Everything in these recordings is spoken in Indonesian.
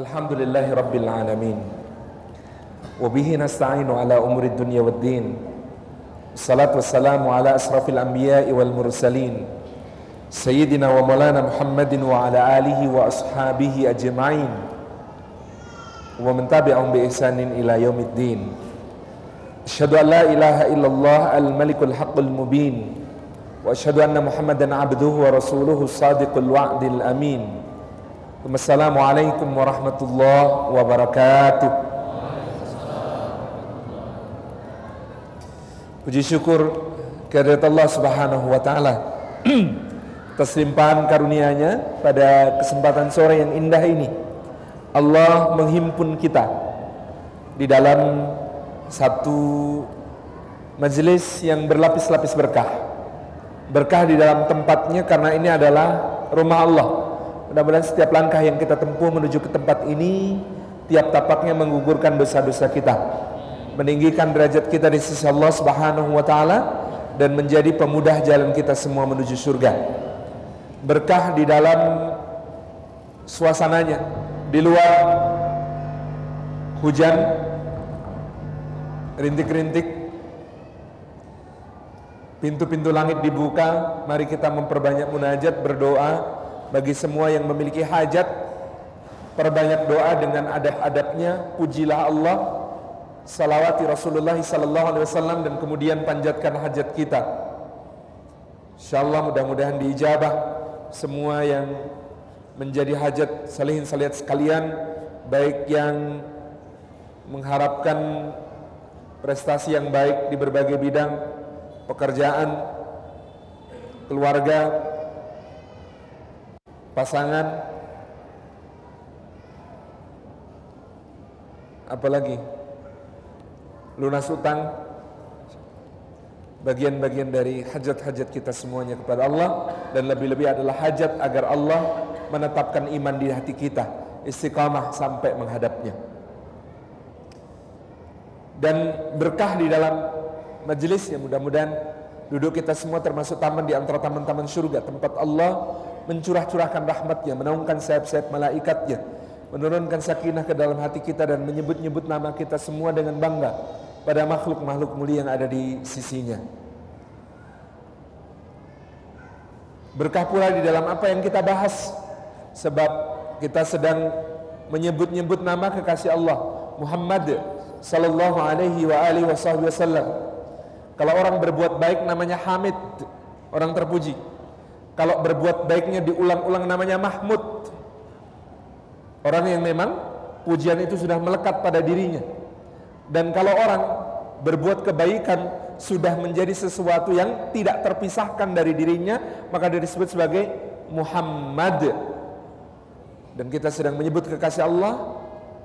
الحمد لله رب العالمين وبه نستعين على أمور الدنيا والدين الصلاة والسلام على أشرف الأنبياء والمرسلين سيدنا ومولانا محمد وعلى آله وأصحابه أجمعين ومن تبعهم بإحسان إلى يوم الدين أشهد أن لا إله إلا الله الملك الحق المبين وأشهد أن محمدا عبده ورسوله الصادق الوعد الأمين Wassalamualaikum warahmatullahi wabarakatuh. Puji syukur kehadirat Allah Subhanahu wa taala Terselimpahan karunia-Nya pada kesempatan sore yang indah ini. Allah menghimpun kita di dalam satu majelis yang berlapis-lapis berkah. Berkah di dalam tempatnya karena ini adalah rumah Allah Mudah-mudahan setiap langkah yang kita tempuh menuju ke tempat ini tiap tapaknya menggugurkan dosa-dosa kita meninggikan derajat kita di sisi Allah Subhanahu wa taala dan menjadi pemudah jalan kita semua menuju surga. Berkah di dalam suasananya, di luar hujan rintik-rintik pintu-pintu langit dibuka, mari kita memperbanyak munajat berdoa bagi semua yang memiliki hajat perbanyak doa dengan adab-adabnya pujilah Allah salawati Rasulullah wasallam dan kemudian panjatkan hajat kita. Insyaallah mudah-mudahan diijabah semua yang menjadi hajat salihin salihat sekalian baik yang mengharapkan prestasi yang baik di berbagai bidang pekerjaan, keluarga, pasangan. Apalagi? Lunas utang. Bagian-bagian dari hajat-hajat kita semuanya kepada Allah. Dan lebih-lebih adalah hajat agar Allah menetapkan iman di hati kita. Istiqamah sampai menghadapnya. Dan berkah di dalam majelisnya mudah-mudahan duduk kita semua termasuk taman di antara taman-taman surga tempat Allah mencurah-curahkan rahmatnya menaungkan sayap-sayap malaikatnya menurunkan sakinah ke dalam hati kita dan menyebut-nyebut nama kita semua dengan bangga pada makhluk-makhluk mulia yang ada di sisinya. Berkah pula di dalam apa yang kita bahas sebab kita sedang menyebut-nyebut nama kekasih Allah Muhammad sallallahu alaihi wa alihi wasallam. Kalau orang berbuat baik namanya Hamid, orang terpuji. Kalau berbuat baiknya diulang-ulang namanya Mahmud. Orang yang memang pujian itu sudah melekat pada dirinya. Dan kalau orang berbuat kebaikan sudah menjadi sesuatu yang tidak terpisahkan dari dirinya, maka dia disebut sebagai Muhammad. Dan kita sedang menyebut kekasih Allah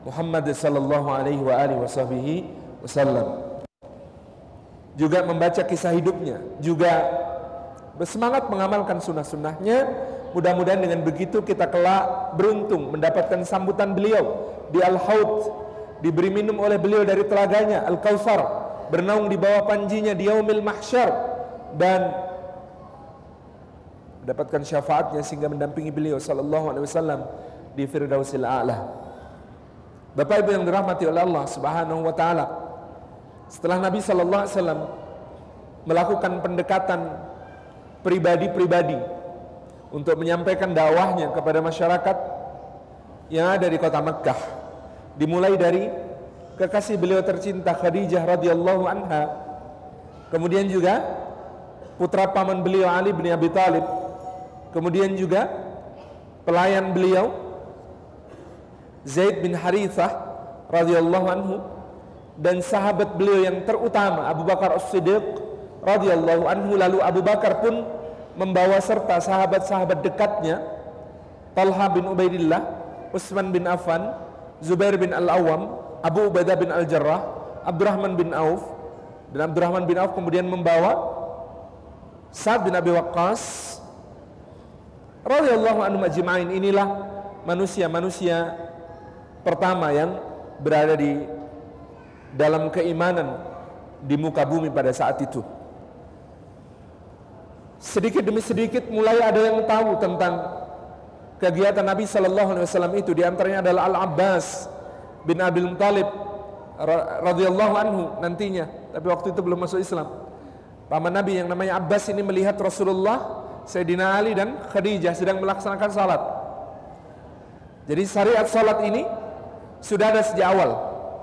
Muhammad sallallahu alaihi wa alihi wasallam. Juga membaca kisah hidupnya, juga bersemangat mengamalkan sunnah-sunnahnya. Mudah-mudahan dengan begitu kita kelak beruntung mendapatkan sambutan beliau di Al-Haud, diberi minum oleh beliau dari telaganya Al-Kautsar, bernaung di bawah panjinya di yaumil mahsyar dan mendapatkan syafaatnya sehingga mendampingi beliau sallallahu alaihi wasallam di firdausil a'la. Bapak Ibu yang dirahmati oleh Allah Subhanahu wa taala. Setelah Nabi sallallahu alaihi wasallam melakukan pendekatan pribadi-pribadi untuk menyampaikan dakwahnya kepada masyarakat yang ada di kota Mekkah. Dimulai dari kekasih beliau tercinta Khadijah radhiyallahu anha. Kemudian juga putra paman beliau Ali bin Abi Thalib. Kemudian juga pelayan beliau Zaid bin Harithah radhiyallahu anhu dan sahabat beliau yang terutama Abu Bakar As-Siddiq radhiyallahu anhu lalu Abu Bakar pun membawa serta sahabat-sahabat dekatnya Talha bin Ubaidillah, Utsman bin Affan, Zubair bin Al-Awwam, Abu Ubaidah bin Al-Jarrah, Abdurrahman bin Auf. Dan Abdurrahman bin Auf kemudian membawa Sa'ad bin Abi Waqqas. Radhiyallahu anhu majma'in inilah manusia-manusia pertama yang berada di dalam keimanan di muka bumi pada saat itu. Sedikit demi sedikit mulai ada yang tahu tentang kegiatan Nabi Shallallahu Alaihi Wasallam itu. Di antaranya adalah Al Abbas bin Abil Muthalib radhiyallahu anhu nantinya. Tapi waktu itu belum masuk Islam. Paman Nabi yang namanya Abbas ini melihat Rasulullah Sayyidina Ali dan Khadijah sedang melaksanakan salat. Jadi syariat salat ini sudah ada sejak awal.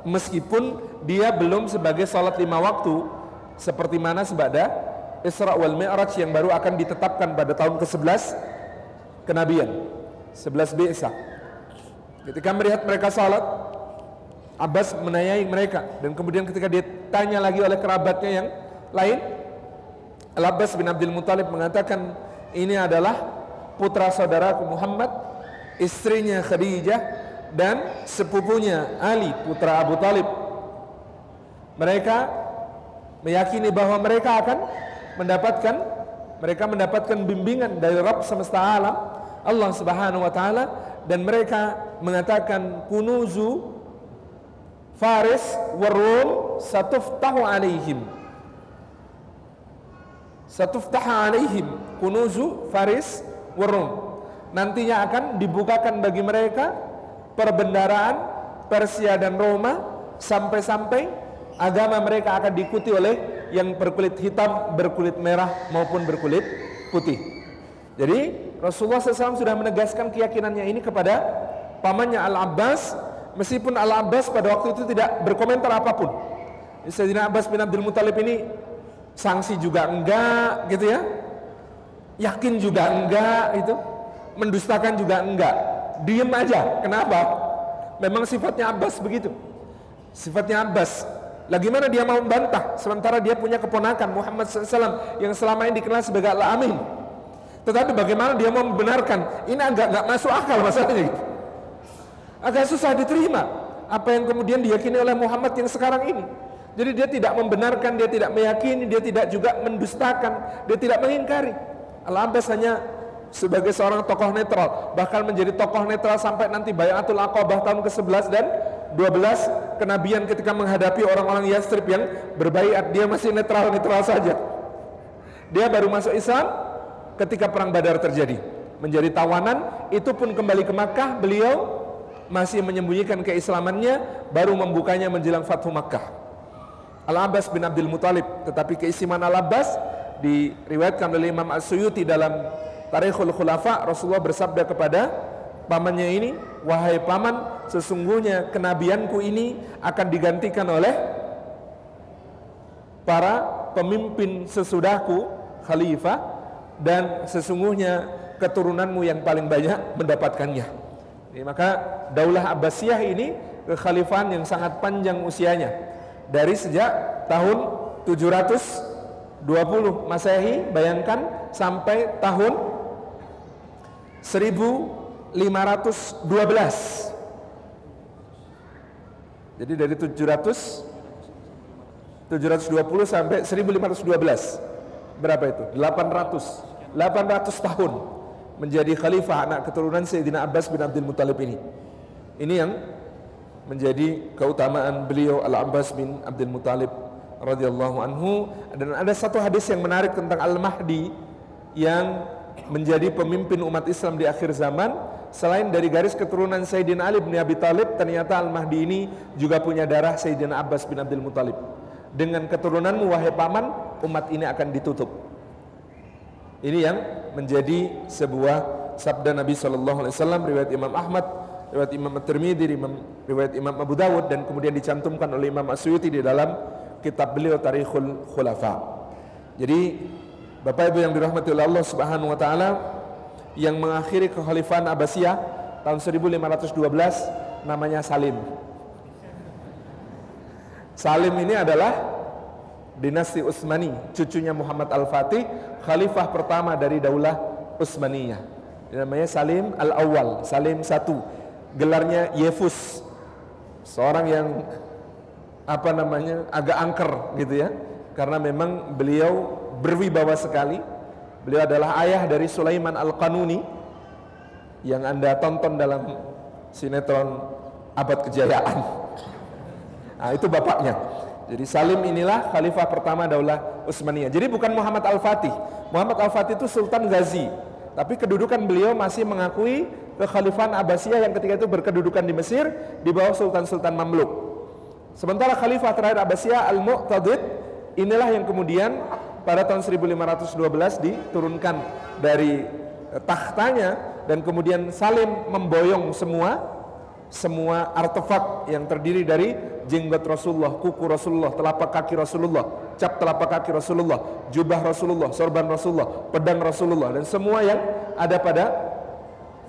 Meskipun dia belum sebagai salat lima waktu seperti mana sebada Isra wal Mi'raj yang baru akan ditetapkan pada tahun ke-11 kenabian. 11 Bi'sa ketika melihat mereka salat Abbas menanyai mereka. Dan kemudian ketika dia tanya lagi oleh kerabatnya yang lain Al Abbas bin Abdul Muthalib mengatakan ini adalah putra saudaraku Muhammad istrinya Khadijah dan sepupunya Ali putra Abu Talib. Mereka meyakini bahwa mereka akan mendapatkan mereka mendapatkan bimbingan dari Rabb semesta alam Allah Subhanahu wa taala dan mereka mengatakan kunuzu Faris warum satuftahu alaihim. Satuftahu alaihim. Kunuzu Faris warum. Nantinya akan dibukakan bagi mereka perbendaraan Persia dan Roma sampai-sampai agama mereka akan diikuti oleh yang berkulit hitam, berkulit merah maupun berkulit putih. Jadi Rasulullah SAW sudah menegaskan keyakinannya ini kepada pamannya Al-Abbas meskipun Al-Abbas pada waktu itu tidak berkomentar apa pun. Sayyidina Abbas bin Abdul Muthalib ini sanksi juga enggak gitu ya. Yakin juga enggak itu. Mendustakan juga enggak. Diem aja. Kenapa? Memang sifatnya Abbas begitu. Sifatnya Abbas lagi mana dia mau membantah sementara dia punya keponakan Muhammad SAW yang selama ini dikenal sebagai Al-Amin. Tetapi bagaimana dia mau membenarkan? Ini agak nggak masuk akal masalahnya. Agak susah diterima apa yang kemudian diyakini oleh Muhammad yang sekarang ini. Jadi dia tidak membenarkan, dia tidak meyakini, dia tidak juga mendustakan, dia tidak mengingkari. Al-Abbas hanya sebagai seorang tokoh netral, bahkan menjadi tokoh netral sampai nanti Bayatul Aqabah tahun ke-11 dan 12 kenabian ketika menghadapi orang-orang Yastrib yang berbaiat dia masih netral-netral saja. Dia baru masuk Islam ketika perang Badar terjadi. Menjadi tawanan itu pun kembali ke Makkah. Beliau masih menyembunyikan keislamannya baru membukanya menjelang Fathu Makkah. Al-Abbas bin Abdul Muthalib tetapi keistimewaan Al-Abbas diriwayatkan oleh Imam As-Suyuti dalam Tarikhul Khulafa. Rasulullah bersabda kepada pamannya ini wahai paman sesungguhnya kenabianku ini akan digantikan oleh para pemimpin sesudahku khalifah dan sesungguhnya keturunanmu yang paling banyak mendapatkannya. Ini maka daulah Abbasiyah ini kekhalifahan yang sangat panjang usianya. Dari sejak tahun 720 Masehi bayangkan sampai tahun 1000 512 jadi dari 700 720 sampai 1512 berapa itu? 800 800 tahun menjadi khalifah anak keturunan Sayyidina Abbas bin Abdul Muthalib ini. Ini yang menjadi keutamaan beliau Al-Abbas bin Abdul Muthalib radhiyallahu anhu. Dan ada satu hadis yang menarik tentang Al-Mahdi yang menjadi pemimpin umat Islam di akhir zaman. Selain dari garis keturunan Sayyidina Ali bin Abi Talib ternyata Al-Mahdi ini juga punya darah Sayyidina Abbas bin Abdul Muthalib dengan keturunanmu wahai paman umat ini akan ditutup. Ini yang menjadi sebuah sabda Nabi SAW riwayat Imam Ahmad riwayat Imam At-Tirmidzi riwayat Imam Abu Dawud dan kemudian dicantumkan oleh Imam Asyuti di dalam kitab beliau Tarikhul Khulafa. Jadi Bapak Ibu yang dirahmati oleh Allah Subhanahu wa taala yang mengakhiri kekhalifahan Abbasiyah tahun 1512 namanya Salim. Salim ini adalah dinasti Utsmani, cucunya Muhammad Al-Fatih, khalifah pertama dari Daulah Utsmaniyah. Namanya Salim Al-Awwal, Salim satu. Gelarnya Yefus. Seorang yang apa namanya? agak angker gitu ya. Karena memang beliau berwibawa sekali. Beliau adalah ayah dari Sulaiman Al-Qanuni yang Anda tonton dalam sinetron Abad Kejayaan. Nah, itu bapaknya. Jadi Salim inilah khalifah pertama Daulah Utsmaniyah. Jadi bukan Muhammad Al-Fatih. Muhammad Al-Fatih itu Sultan Ghazi. Tapi kedudukan beliau masih mengakui kekhalifahan Abbasiyah yang ketika itu berkedudukan di Mesir di bawah sultan-sultan Mamluk. Sementara khalifah terakhir Abbasiyah Al-Mu'tadid inilah yang kemudian pada tahun 1512 diturunkan dari eh, tahtanya dan kemudian Salim memboyong semua semua artefak yang terdiri dari jenggot Rasulullah, kuku Rasulullah, telapak kaki Rasulullah, cap telapak kaki Rasulullah, jubah Rasulullah, sorban Rasulullah, pedang Rasulullah dan semua yang ada pada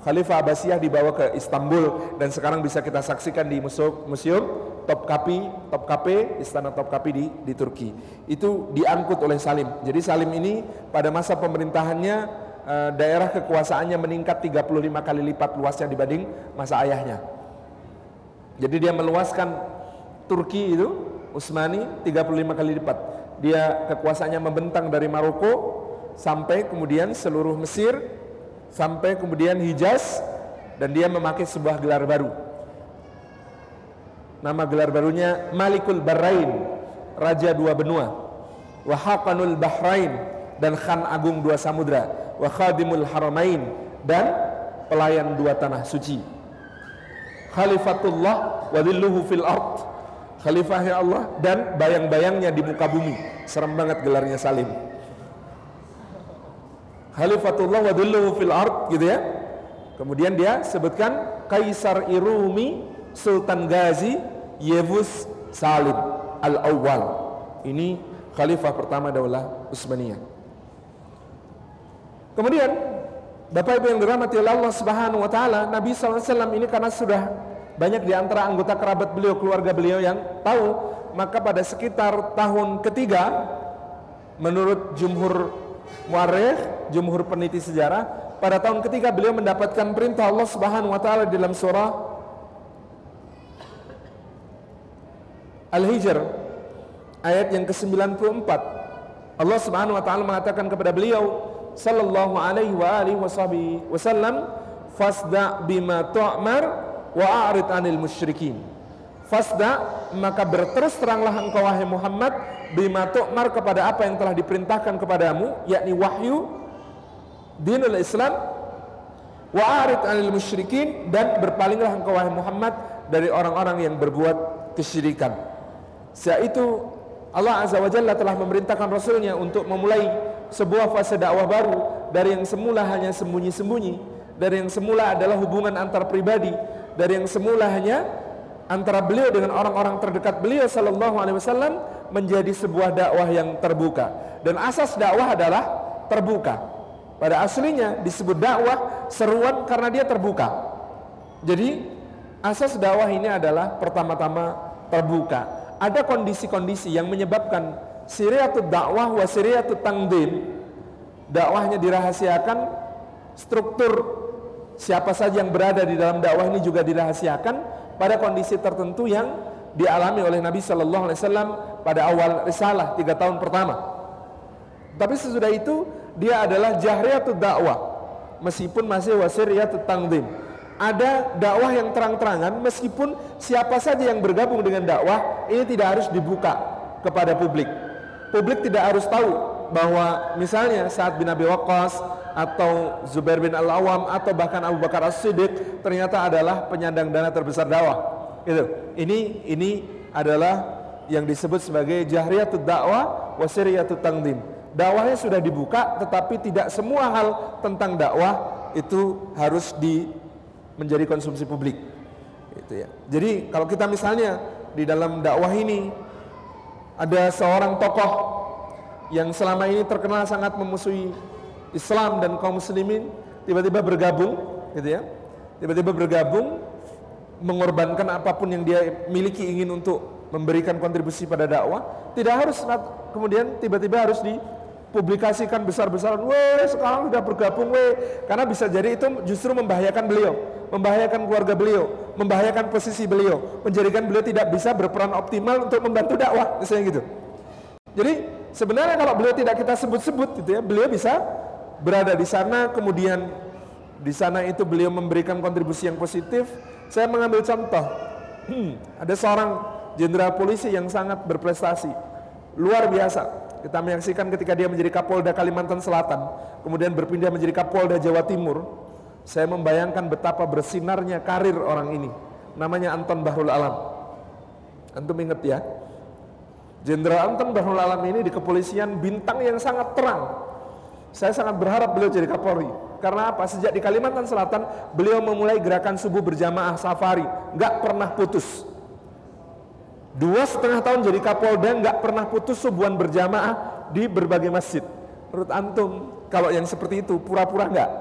Khalifah Abbasiyah dibawa ke Istanbul dan sekarang bisa kita saksikan di museum, museum Topkapi, Topkapi, Istana Topkapi di di Turki. Itu diangkut oleh Salim. Jadi Salim ini pada masa pemerintahannya eh, daerah kekuasaannya meningkat 35 kali lipat luasnya dibanding masa ayahnya. Jadi dia meluaskan Turki itu Utsmani 35 kali lipat. Dia kekuasaannya membentang dari Maroko sampai kemudian seluruh Mesir sampai kemudian Hijaz dan dia memakai sebuah gelar baru. Nama gelar barunya Malikul Bahrain, Raja Dua Benua. Wahakanul Bahrain dan Khan Agung Dua Samudra. Wa Khadimul Haramain dan pelayan dua tanah suci khalifatullah wa dhilluhu fil ard khalifahnya Allah dan bayang-bayangnya di muka bumi serem banget gelarnya Salim khalifatullah wa dhilluhu fil ard gitu ya. Kemudian dia sebutkan Kaisar Irumi Sultan Ghazi Yevus Salim al-awwal. Ini khalifah pertama daulah Utsmaniyah kemudian Bapak Ibu yang dirahmati Allah Subhanahu wa taala, Nabi SAW ini karena sudah banyak di antara anggota kerabat beliau, keluarga beliau yang tahu, maka pada sekitar tahun ketiga menurut jumhur muarikh, jumhur peneliti sejarah, pada tahun ketiga beliau mendapatkan perintah Allah Subhanahu wa taala dalam surah Al-Hijr ayat yang ke-94. Allah Subhanahu wa taala mengatakan kepada beliau, sallallahu alaihi wa alihi wasallam fasda bima tu'mar wa a'rid anil musyrikin fasda maka berterus teranglah engkau wahai Muhammad bima tu'mar kepada apa yang telah diperintahkan kepadamu yakni wahyu dinul Islam wa a'rid anil musyrikin dan berpalinglah engkau wahai Muhammad dari orang-orang yang berbuat kesyirikan. Setelah itu Allah Azza wa Jalla telah memerintahkan Rasulnya untuk memulai sebuah fase dakwah baru dari yang semula hanya sembunyi-sembunyi, dari yang semula adalah hubungan antar pribadi, dari yang semula hanya antara beliau dengan orang-orang terdekat beliau sallallahu alaihi wasallam menjadi sebuah dakwah yang terbuka. Dan asas dakwah adalah terbuka. Pada aslinya disebut dakwah seruan karena dia terbuka. Jadi asas dakwah ini adalah pertama-tama terbuka ada kondisi-kondisi yang menyebabkan siriatut dakwah wa siriatut tangdim dakwahnya dirahasiakan struktur siapa saja yang berada di dalam dakwah ini juga dirahasiakan pada kondisi tertentu yang dialami oleh Nabi Shallallahu Alaihi Wasallam pada awal risalah tiga tahun pertama. Tapi sesudah itu dia adalah jahriyatul dakwah meskipun masih wasiriyatut tangdim ada dakwah yang terang-terangan meskipun siapa saja yang bergabung dengan dakwah ini tidak harus dibuka kepada publik. Publik tidak harus tahu bahwa misalnya saat bin Abi Waqqas atau Zubair bin Al-Awam atau bahkan Abu Bakar As-Siddiq ternyata adalah penyandang dana terbesar dakwah. Itu. Ini ini adalah yang disebut sebagai jahriyatul dakwah wasiriyatul tangdim. Dakwahnya sudah dibuka tetapi tidak semua hal tentang dakwah itu harus di menjadi konsumsi publik. Itu ya. Jadi kalau kita misalnya di dalam dakwah ini ada seorang tokoh yang selama ini terkenal sangat memusuhi Islam dan kaum muslimin tiba-tiba bergabung gitu ya. Tiba-tiba bergabung mengorbankan apa pun yang dia miliki ingin untuk memberikan kontribusi pada dakwah, tidak harus kemudian tiba-tiba harus di publikasikan besar-besaran, weh sekarang sudah bergabung weh, karena bisa jadi itu justru membahayakan beliau, membahayakan keluarga beliau, membahayakan posisi beliau, menjadikan beliau tidak bisa berperan optimal untuk membantu dakwah, misalnya gitu. Jadi sebenarnya kalau beliau tidak kita sebut-sebut gitu ya, beliau bisa berada di sana, kemudian di sana itu beliau memberikan kontribusi yang positif. Saya mengambil contoh, ada seorang jenderal polisi yang sangat berprestasi, luar biasa, kita menyaksikan ketika dia menjadi Kapolda Kalimantan Selatan, kemudian berpindah menjadi Kapolda Jawa Timur. Saya membayangkan betapa bersinarnya karir orang ini. Namanya Anton Bahrul Alam. Antum ingat ya? Jenderal Anton Bahrul Alam ini di kepolisian bintang yang sangat terang. Saya sangat berharap beliau jadi Kapolri. Karena apa? Sejak di Kalimantan Selatan, beliau memulai gerakan subuh berjamaah safari. Nggak pernah putus. Dua setengah tahun jadi Kapolda, nggak pernah putus subuhan berjamaah di berbagai masjid. Menurut Antum, kalau yang seperti itu, pura-pura nggak?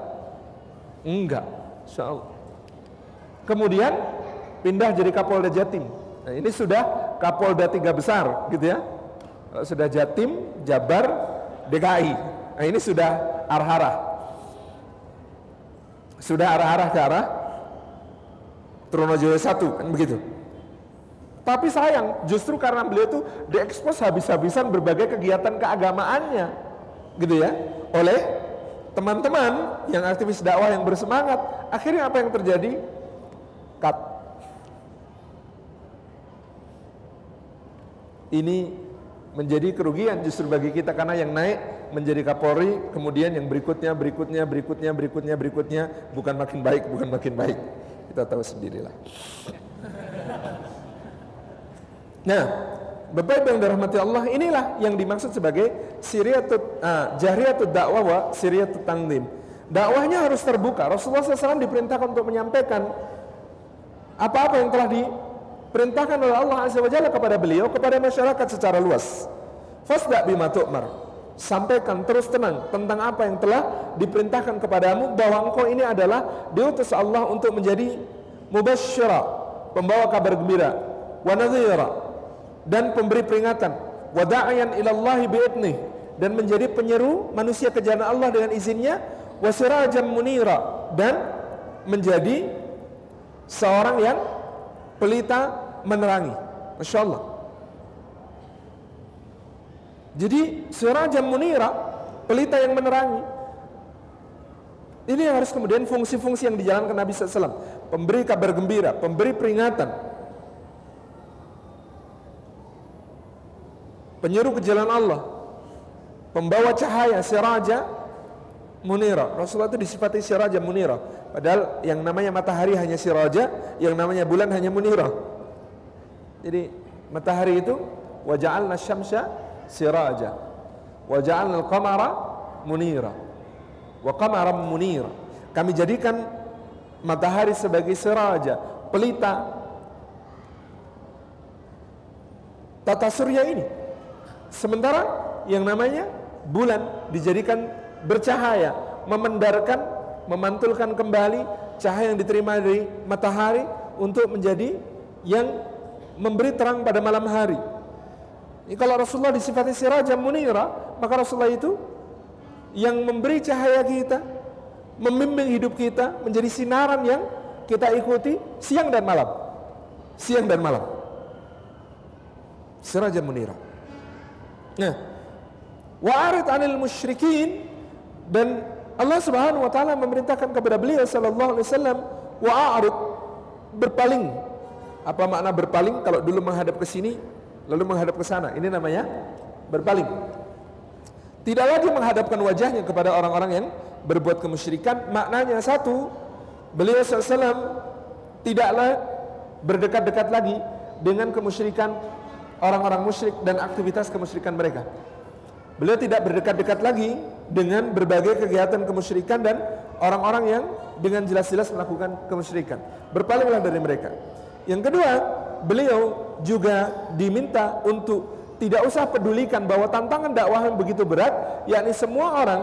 Enggak. Insya Allah. Kemudian pindah jadi Kapolda Jatim. Nah, ini sudah Kapolda tiga besar, gitu ya. Sudah Jatim, Jabar, DKI. Nah, ini sudah arah-arah. Sudah arah-arah ke arah Trunojoyo satu, kan begitu. Tapi sayang, justru karena beliau itu diekspos habis-habisan berbagai kegiatan keagamaannya, gitu ya, oleh teman-teman yang aktivis dakwah yang bersemangat. Akhirnya apa yang terjadi? Cut. Ini menjadi kerugian justru bagi kita karena yang naik menjadi Kapolri, kemudian yang berikutnya, berikutnya, berikutnya, berikutnya, berikutnya bukan makin baik, bukan makin baik. Kita tahu sendirilah. Nah, Bapak Ibu yang dirahmati Allah, inilah yang dimaksud sebagai siriyatut uh, jahriyatut dakwah wa siriyatut tangdim. Dakwahnya harus terbuka. Rasulullah SAW diperintahkan untuk menyampaikan apa-apa yang telah diperintahkan oleh Allah Azza wa Jalla kepada beliau kepada masyarakat secara luas. Fasda bima tu'mar. Sampaikan terus tenang tentang apa yang telah diperintahkan kepadamu bahwa engkau ini adalah diutus Allah untuk menjadi mubasysyira, pembawa kabar gembira, wa nadhira, dan pemberi peringatan wada'iyan ilallahi bi'idnih dan menjadi penyeru manusia ke jalan Allah dengan izinnya wasirajam munira dan menjadi seorang yang pelita menerangi. Masya Allah jadi sirajam munira pelita yang menerangi ini harus kemudian fungsi-fungsi yang dijalankan Nabi SAW pemberi kabar gembira, pemberi peringatan penyeru ke jalan Allah, pembawa cahaya siraja munira. Rasulullah itu disifati siraja munira. Padahal yang namanya matahari hanya siraja, yang namanya bulan hanya munira. Jadi matahari itu waja'alna syamsa siraja waja'alna al-qamara munira wa qamaran munira. Kami jadikan matahari sebagai siraja, pelita tata surya ini Sementara yang namanya bulan dijadikan bercahaya, memendarkan, memantulkan kembali cahaya yang diterima dari matahari untuk menjadi yang memberi terang pada malam hari. Ini kalau Rasulullah disifati sirajam munira, maka Rasulullah itu yang memberi cahaya kita, membimbing hidup kita menjadi sinaran yang kita ikuti siang dan malam. Siang dan malam. Sirajam munira. Nah, wa'arid 'anil musyrikin dan Allah Subhanahu wa taala memerintahkan kepada beliau sallallahu alaihi wasallam wa'arid berpaling. Apa makna berpaling? Kalau dulu menghadap ke sini lalu menghadap ke sana. Ini namanya berpaling. Tidak lagi menghadapkan wajahnya kepada orang-orang yang berbuat kemusyrikan. Maknanya satu, beliau SAW tidaklah berdekat-dekat lagi dengan kemusyrikan orang-orang musyrik dan aktivitas kemusyrikan mereka. Beliau tidak berdekat-dekat lagi dengan berbagai kegiatan kemusyrikan dan orang-orang yang dengan jelas-jelas melakukan kemusyrikan. Berpalinglah dari mereka. Yang kedua, beliau juga diminta untuk tidak usah pedulikan bahwa tantangan dakwah yang begitu berat, yakni semua orang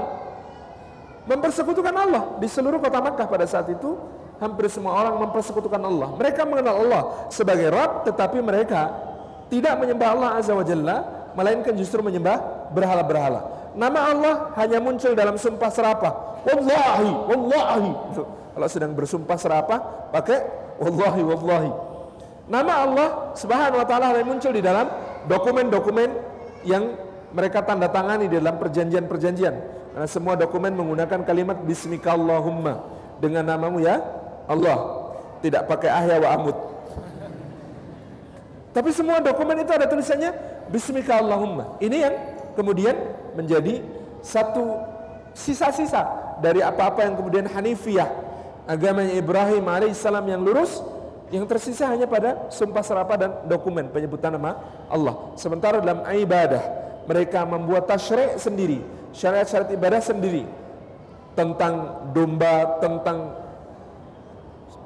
mempersekutukan Allah di seluruh kota Makkah pada saat itu hampir semua orang mempersekutukan Allah. Mereka mengenal Allah sebagai Rabb, tetapi mereka tidak menyembah Allah Azza wa Jalla melainkan justru menyembah berhala-berhala. Nama Allah hanya muncul dalam sumpah serapah. Wallahi, wallahi. Kalau sedang bersumpah serapah pakai wallahi, wallahi. Nama Allah Subhanahu wa taala hanya muncul di dalam dokumen-dokumen yang mereka tanda tangani di dalam perjanjian-perjanjian. Karena semua dokumen menggunakan kalimat bismikallahumma dengan namamu ya Allah. Tidak pakai ahya wa amut. Tapi semua dokumen itu ada tulisannya Bismika Allahumma. Ini yang kemudian menjadi satu sisa-sisa dari apa-apa yang kemudian Hanifiyah agamanya Ibrahim alaihissalam yang lurus yang tersisa hanya pada sumpah serapah dan dokumen penyebutan nama Allah. Sementara dalam ibadah mereka membuat tasyri' sendiri, syariat-syariat ibadah sendiri tentang domba, tentang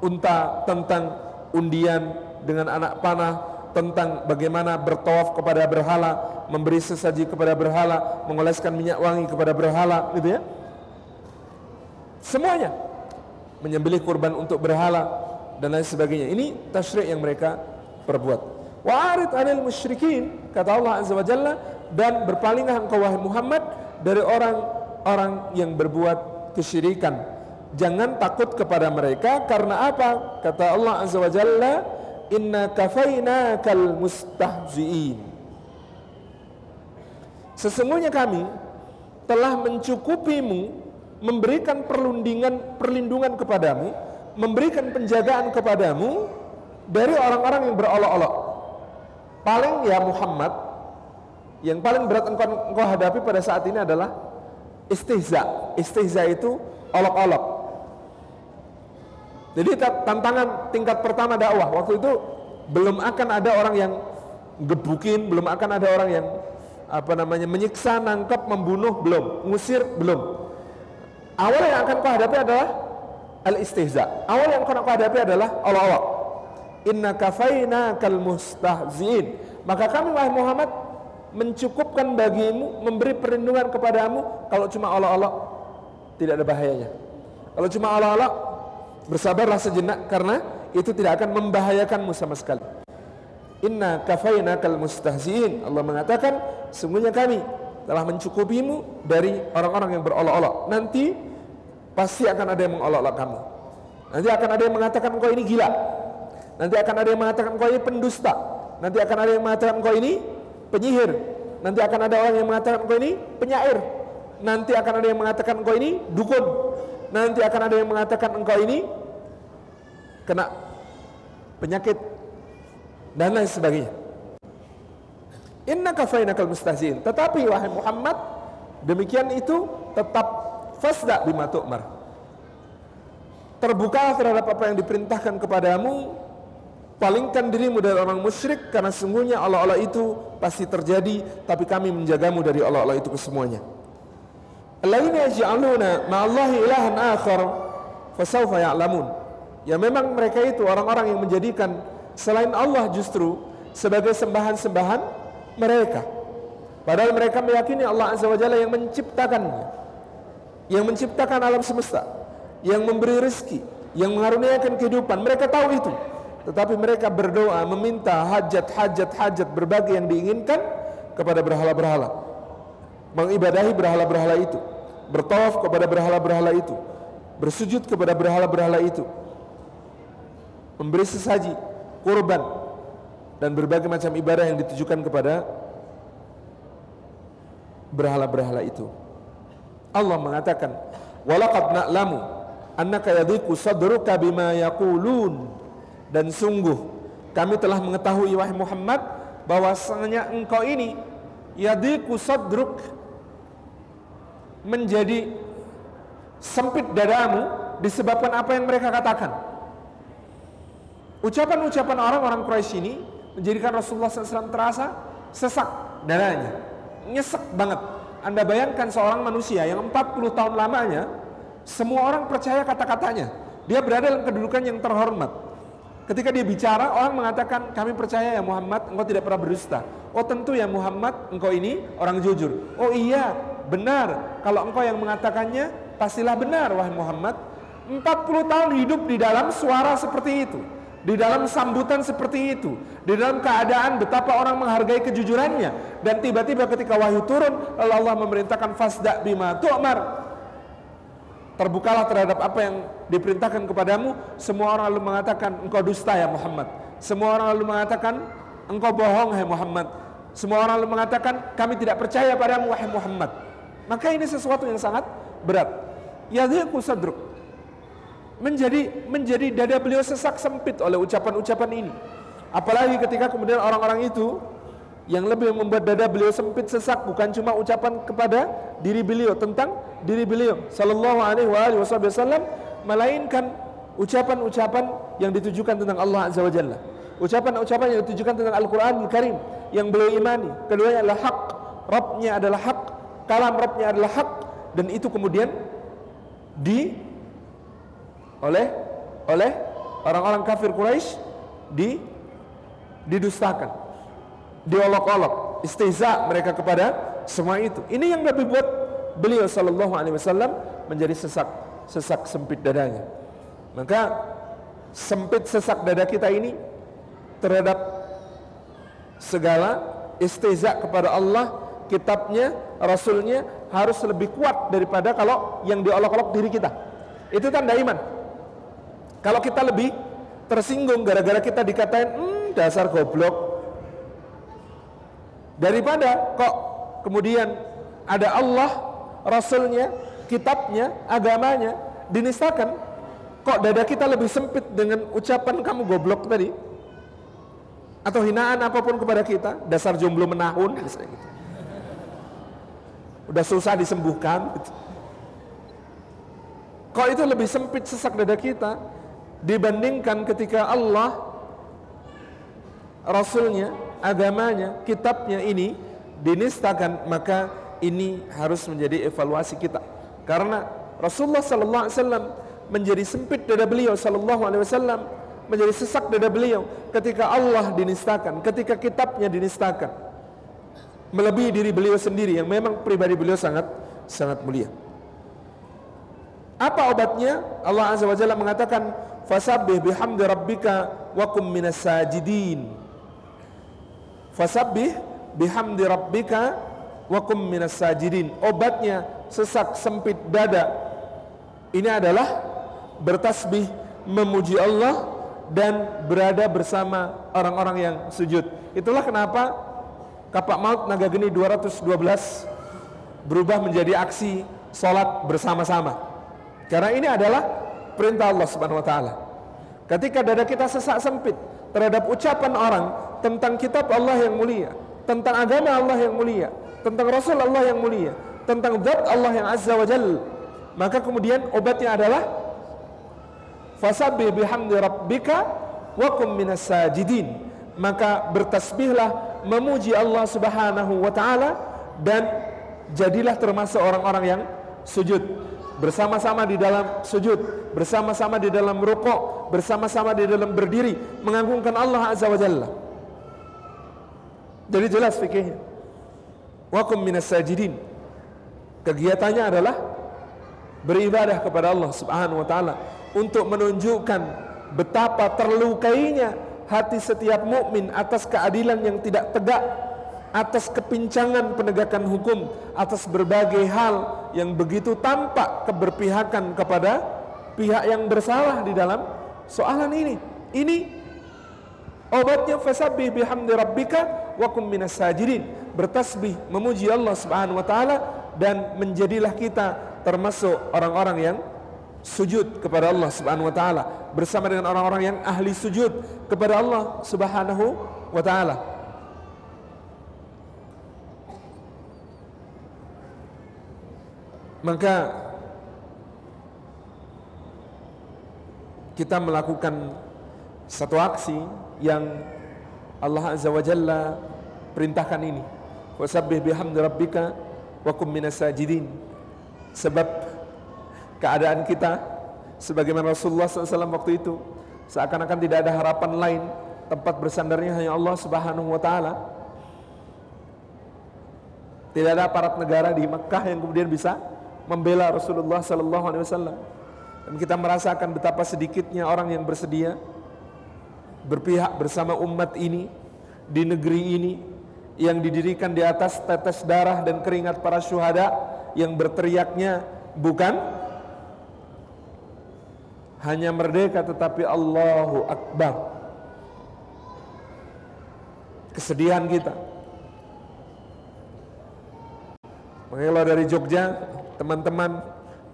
unta, tentang undian dengan anak panah, tentang bagaimana bertawaf kepada berhala, memberi sesaji kepada berhala, mengoleskan minyak wangi kepada berhala, gitu ya. Semuanya menyembelih kurban untuk berhala, dan lain sebagainya. Ini tasyrik yang mereka perbuat. Wa'arid anil musyrikin kata Allah Azza wa Jalla dan berpalinglah engkau wahai Muhammad dari orang-orang yang berbuat kesyirikan. Jangan takut kepada mereka karena apa? Kata Allah Azza wa Jalla, "Inna kafainakal mustahzi'in." Sesungguhnya kami telah mencukupimu memberikan perlindungan perlindungan kepadamu memberikan penjagaan kepadamu dari orang-orang yang berolok-olok. Paling ya Muhammad, yang paling berat engkau, engkau hadapi pada saat ini adalah istihza. Istihza itu olok-olok. Jadi tantangan tingkat pertama dakwah waktu itu belum akan ada orang yang gebukin, belum akan ada orang yang apa namanya menyiksa, nangkap, membunuh, belum, ngusir, belum. Awal yang akan kau hadapi adalah al-istihza. Awal yang kau hadapi adalah Allah-Allah. Inna kafaina kal mustahzin. Maka kami wahai Muhammad mencukupkan bagimu memberi perlindungan kepadamu kalau cuma Allah-Allah tidak ada bahayanya. Kalau cuma Allah-Allah bersabarlah sejenak karena itu tidak akan membahayakanmu sama sekali. Inna kafaina kal mustahzin. Allah mengatakan sungguhnya kami telah mencukupimu dari orang-orang yang berolok-olok. Nanti Pasti akan ada yang mengolok-olok kamu. Nanti akan ada yang mengatakan engkau ini gila. Nanti akan ada yang mengatakan engkau ini pendusta. Nanti akan ada yang mengatakan engkau ini penyihir. Nanti akan ada orang yang mengatakan engkau ini penyair. Nanti akan ada yang mengatakan engkau ini dukun. Nanti akan ada yang mengatakan engkau ini kena penyakit dan lain sebagainya. Inna kafainakal mustahzin. Tetapi wahai Muhammad, demikian itu tetap fasda bima tu'mar. Terbuka terhadap apa yang diperintahkan kepadamu palingkan dirimu dari orang musyrik karena sungguhnya Allah-Allah itu pasti terjadi tapi kami menjagamu dari Allah-Allah itu kesemuanya. Alladzina yaj'aluna ma'allahi ilahan akhar fasawfa ya'lamun. Ya memang mereka itu orang-orang yang menjadikan selain Allah justru sebagai sembahan-sembahan mereka. Padahal mereka meyakini Allah Azza wa Jalla yang menciptakannya yang menciptakan alam semesta, yang memberi rezeki, yang mengaruniakan kehidupan. Mereka tahu itu. Tetapi mereka berdoa meminta hajat-hajat hajat berbagai yang diinginkan kepada berhala-berhala. Mengibadahi berhala-berhala itu, bertawaf kepada berhala-berhala itu, bersujud kepada berhala-berhala itu. Memberi sesaji, kurban dan berbagai macam ibadah yang ditujukan kepada berhala-berhala itu. Allah mengatakan, "Walaqad na'lamu annaka yadhiqu sadruka bima yaqulun." Dan sungguh kami telah mengetahui wahai Muhammad bahwasanya engkau ini yadhiqu sadruk menjadi sempit dadamu disebabkan apa yang mereka katakan. Ucapan-ucapan orang-orang Quraisy ini menjadikan Rasulullah SAW terasa sesak dadanya, nyesek banget anda bayangkan seorang manusia yang 40 tahun lamanya semua orang percaya kata-katanya. Dia berada dalam kedudukan yang terhormat. Ketika dia bicara, orang mengatakan, kami percaya ya Muhammad, engkau tidak pernah berdusta. Oh tentu ya Muhammad, engkau ini orang jujur. Oh iya, benar. Kalau engkau yang mengatakannya, pastilah benar wahai Muhammad. 40 tahun hidup di dalam suara seperti itu di dalam sambutan seperti itu, di dalam keadaan betapa orang menghargai kejujurannya. Dan tiba-tiba ketika wahyu turun lalu Allah memerintahkan fasda bima tu'mar. Terbukalah terhadap apa yang diperintahkan kepadamu. Semua orang lalu mengatakan engkau dusta ya Muhammad. Semua orang lalu mengatakan engkau bohong hai Muhammad. Semua orang lalu mengatakan kami tidak percaya padamu wahai Muhammad. Maka ini sesuatu yang sangat berat. Yadhiqu sadruk menjadi menjadi dada beliau sesak sempit oleh ucapan-ucapan ini. Apalagi ketika kemudian orang-orang itu yang lebih membuat dada beliau sempit sesak bukan cuma ucapan kepada diri beliau tentang diri beliau sallallahu alaihi wasallam melainkan ucapan-ucapan yang ditujukan tentang Allah Azza wa Jalla. Ucapan-ucapan yang ditujukan tentang Al-Quran Al-Karim yang beliau imani. Keduanya adalah hak, Rabbnya adalah hak, kalam Rabbnya adalah hak, dan itu kemudian di oleh oleh orang-orang kafir Quraisy di didustakan, diolok-olok, istiza mereka kepada semua itu. Ini yang lebih buat beliau Shallallahu Alaihi Wasallam menjadi sesak sesak sempit dadanya. Maka sempit sesak dada kita ini terhadap segala istiza kepada Allah, kitabnya, rasulnya harus lebih kuat daripada kalau yang diolok-olok diri kita. Itu tanda iman. Kalau kita lebih tersinggung gara-gara kita dikatain, hmm, dasar goblok. Daripada kok kemudian ada Allah, Rasulnya, kitabnya, agamanya dinistakan, Kok dada kita lebih sempit dengan ucapan kamu goblok tadi? Atau hinaan apa pun kepada kita, dasar jomblo menahun, gitu. Udah susah disembuhkan. Gitu. Kok itu lebih sempit sesak dada kita dibandingkan ketika Allah, Rasulnya, agamanya, kitabnya ini dinistakan, maka ini harus menjadi evaluasi kita. Karena Rasulullah Wasallam menjadi sempit dada beliau wasallam menjadi sesak dada beliau ketika Allah dinistakan ketika kitabnya dinistakan. Melebihi diri beliau sendiri yang memang pribadi beliau sangat sangat mulia. Apa obatnya? Allah azza wa jalla mengatakan fasabbih bihamdi rabbika wa kum minas sajidin fasabbih bihamdi rabbika wa kum minas sajidin obatnya sesak sempit dada ini adalah bertasbih memuji Allah dan berada bersama orang-orang yang sujud. Itulah kenapa kapak maut naga geni 212 berubah menjadi aksi solat bersama-sama. Karena ini adalah perintah Allah Subhanahu wa taala. Ketika dada kita sesak sempit terhadap ucapan orang tentang kitab Allah yang mulia, tentang agama Allah yang mulia, tentang Rasul Allah yang mulia, tentang zat Allah yang azza wa jalla, maka kemudian obatnya adalah fasabbih bihamdi rabbika wa kum minas sajidin maka bertasbihlah memuji Allah Subhanahu wa taala dan jadilah termasuk orang-orang yang sujud bersama-sama di dalam sujud bersama-sama di dalam rukuk bersama-sama di dalam berdiri mengagungkan Allah azza wa jalla. Jadi jelas fikihnya. Wa kum minas sajidin. Kegiatannya adalah beribadah kepada Allah Subhanahu wa taala untuk menunjukkan betapa terlukainya hati setiap mukmin atas keadilan yang tidak tegak, atas kepincangan penegakan hukum, atas berbagai hal yang begitu tampak keberpihakan kepada pihak yang bersalah di dalam soalan ini. Ini obatnya fasabbih bihamdi rabbika wa kum minas sajidin. Bertasbih memuji Allah Subhanahu wa taala dan menjadilah kita termasuk orang-orang yang sujud kepada Allah Subhanahu wa taala bersama dengan orang-orang yang ahli sujud kepada Allah Subhanahu wa taala. Maka kita melakukan satu aksi yang Allah Azza wa Jalla perintahkan ini. Wasabbih bihamdi rabbika wa kum minas sajidin. Sebab keadaan kita sebagaimana Rasulullah SAW waktu itu seakan-akan tidak ada harapan lain tempat bersandarnya hanya Allah Subhanahu wa taala. Tidak ada aparat negara di Mekah yang kemudian bisa membela Rasulullah sallallahu alaihi wasallam. Dan kita merasakan betapa sedikitnya orang yang bersedia berpihak bersama umat ini di negeri ini yang didirikan di atas tetes darah dan keringat para syuhada yang berteriaknya bukan hanya merdeka tetapi Allahu Akbar kesedihan kita kalau dari Jogja teman-teman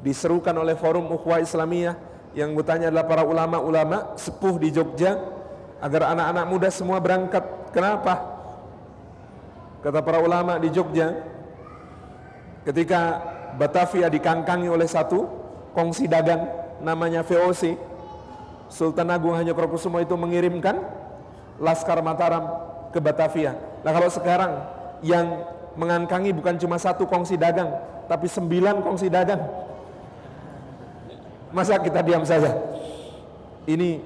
diserukan oleh forum ukhuwah Islamiyah yang bertanya adalah para ulama-ulama sepuh di Jogja agar anak-anak muda semua berangkat kenapa kata para ulama di Jogja ketika Batavia dikangkangi oleh satu kongsi dagang namanya VOC Sultan Agung Hanyokrokusumo itu mengirimkan Laskar Mataram ke Batavia. Nah kalau sekarang yang mengangkangi bukan cuma satu kongsi dagang, tapi sembilan kongsi dagang. Masa kita diam saja? Ini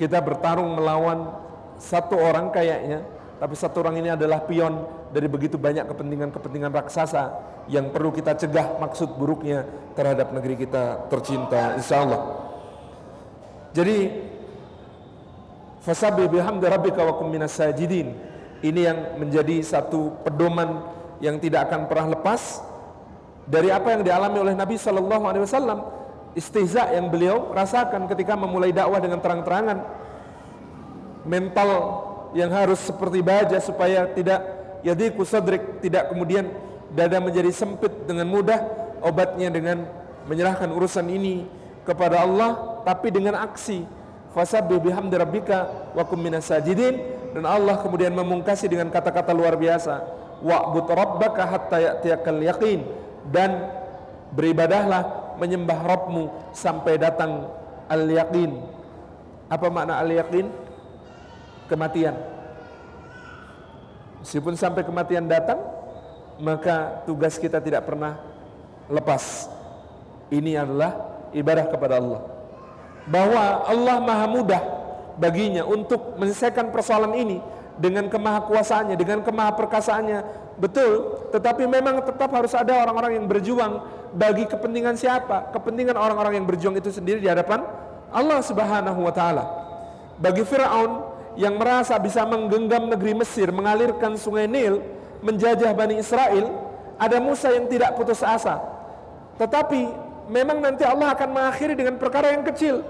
kita bertarung melawan satu orang kayaknya, tapi satu orang ini adalah pion dari begitu banyak kepentingan-kepentingan raksasa yang perlu kita cegah maksud buruknya terhadap negeri kita tercinta, insya Allah. Jadi Fasabbih bihamdi rabbika wa kum minas sajidin. Ini yang menjadi satu pedoman yang tidak akan pernah lepas dari apa yang dialami oleh Nabi sallallahu alaihi wasallam. Istihza yang beliau rasakan ketika memulai dakwah dengan terang-terangan. Mental yang harus seperti baja supaya tidak jadi kusadrik tidak kemudian dada menjadi sempit dengan mudah obatnya dengan menyerahkan urusan ini kepada Allah tapi dengan aksi fasabbih bihamdi rabbika wa kum minas sajidin. Dan Allah kemudian memungkasi dengan kata-kata luar biasa. Wa'bud rabbaka hatta ya'tiyakal yaqin. Dan beribadahlah menyembah Rabbmu sampai datang al-yaqin. Apa makna al-yaqin? Kematian. Meskipun sampai kematian datang maka tugas kita tidak pernah lepas. Ini adalah ibadah kepada Allah bahwa Allah maha mudah baginya untuk menyelesaikan persoalan ini dengan kemahakuasaannya, dengan kemahaperkasaannya. Betul, tetapi memang tetap harus ada orang-orang yang berjuang bagi kepentingan siapa? Kepentingan orang-orang yang berjuang itu sendiri di hadapan Allah Subhanahu wa taala. Bagi Firaun yang merasa bisa menggenggam negeri Mesir, mengalirkan sungai Nil, menjajah Bani Israel, ada Musa yang tidak putus asa. Tetapi memang nanti Allah akan mengakhiri dengan perkara yang kecil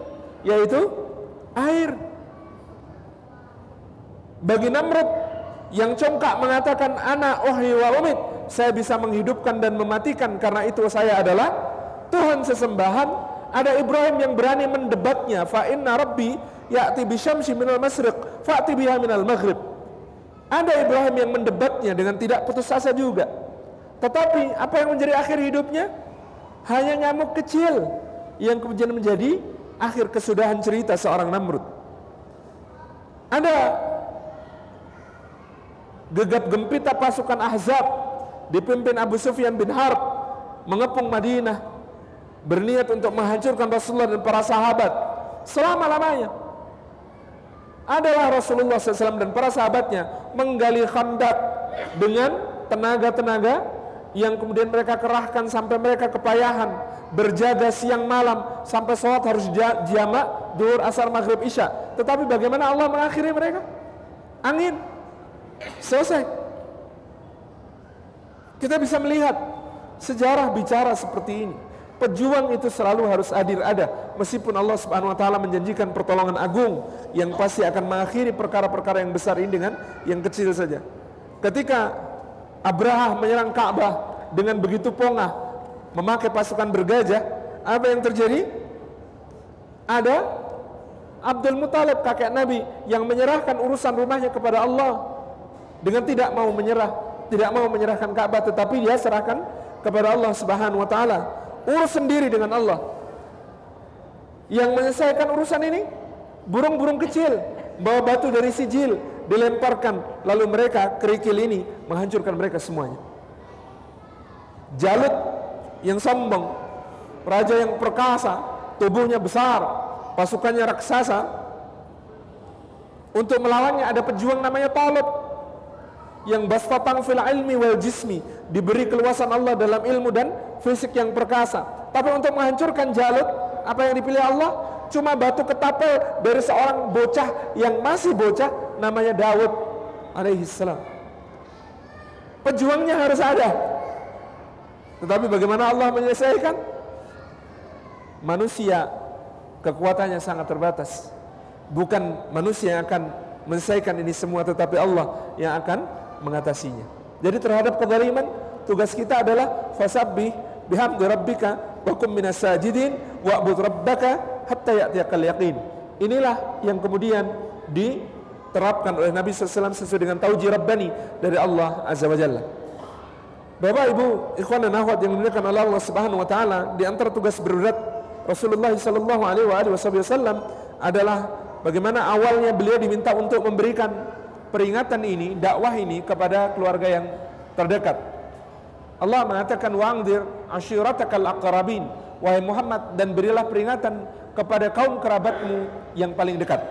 yaitu air. Bagi Namrud yang congkak mengatakan anak ohhi wa umid saya bisa menghidupkan dan mematikan. Karena itu saya adalah Tuhan sesembahan. Ada Ibrahim yang berani mendebatnya fa inna rabbi ya'ti bisyamsi minal masriq fa'ti biha minal maghrib. Ada Ibrahim yang mendebatnya dengan tidak putus asa juga. Tetapi apa yang menjadi akhir hidupnya? Hanya nyamuk kecil. Yang kemudian menjadi akhir kesudahan cerita seorang Namrud. Ada gegap gempita pasukan Ahzab dipimpin Abu Sufyan bin Harb mengepung Madinah berniat untuk menghancurkan Rasulullah dan para sahabat selama-lamanya. Adalah Rasulullah SAW dan para sahabatnya menggali khandak dengan tenaga-tenaga yang kemudian mereka kerahkan sampai mereka kepayahan berjaga siang malam sampai sholat harus jamak duhur asar maghrib isya. Tetapi bagaimana Allah mengakhiri mereka? Angin. Selesai. Kita bisa melihat sejarah bicara seperti ini. Pejuang itu selalu harus hadir ada meskipun Allah Subhanahu wa taala menjanjikan pertolongan agung yang pasti akan mengakhiri perkara-perkara yang besar ini dengan yang kecil saja. Ketika Abraha menyerang Ka'bah dengan begitu pongah memakai pasukan bergajah apa yang terjadi? Ada Abdul Muthalib kakek Nabi yang menyerahkan urusan rumahnya kepada Allah dengan tidak mau menyerah tidak mau menyerahkan Ka'bah tetapi dia serahkan kepada Allah Subhanahu wa taala. Urus sendiri dengan Allah. Yang menyelesaikan urusan ini burung-burung kecil bawa batu dari sijil dilemparkan lalu mereka kerikil ini menghancurkan mereka semuanya Jalut yang sombong raja yang perkasa tubuhnya besar pasukannya raksasa untuk melawannya ada pejuang namanya Talib yang bastatang fil ilmi wal jismi diberi keluasan Allah dalam ilmu dan fisik yang perkasa tapi untuk menghancurkan Jalut apa yang dipilih Allah cuma batu ketapel dari seorang bocah yang masih bocah namanya Daud alaihissalam. Pejuangnya harus ada. Tetapi bagaimana Allah menyelesaikan? Manusia kekuatannya sangat terbatas. Bukan manusia yang akan menyelesaikan ini semua tetapi Allah yang akan mengatasinya. Jadi terhadap kezaliman tugas kita adalah fasabbih bihamdi rabbika wa kum minas sajidin wa'bud rabbaka hatta ya'tiyakal yaqin. Inilah yang kemudian diterapkan oleh Nabi SAW sesuai dengan tauji Rabbani dari Allah Azza wa Jalla. Bapak Ibu, ikhwan dan akhwat yang dimuliakan oleh Allah Subhanahu wa taala, di antara tugas berat Rasulullah sallallahu alaihi wasallam adalah bagaimana awalnya beliau diminta untuk memberikan peringatan ini, dakwah ini kepada keluarga yang terdekat. Allah mengatakan wa'anzir ashiratakal aqrabin wahai Muhammad dan berilah peringatan kepada kaum kerabatmu yang paling dekat.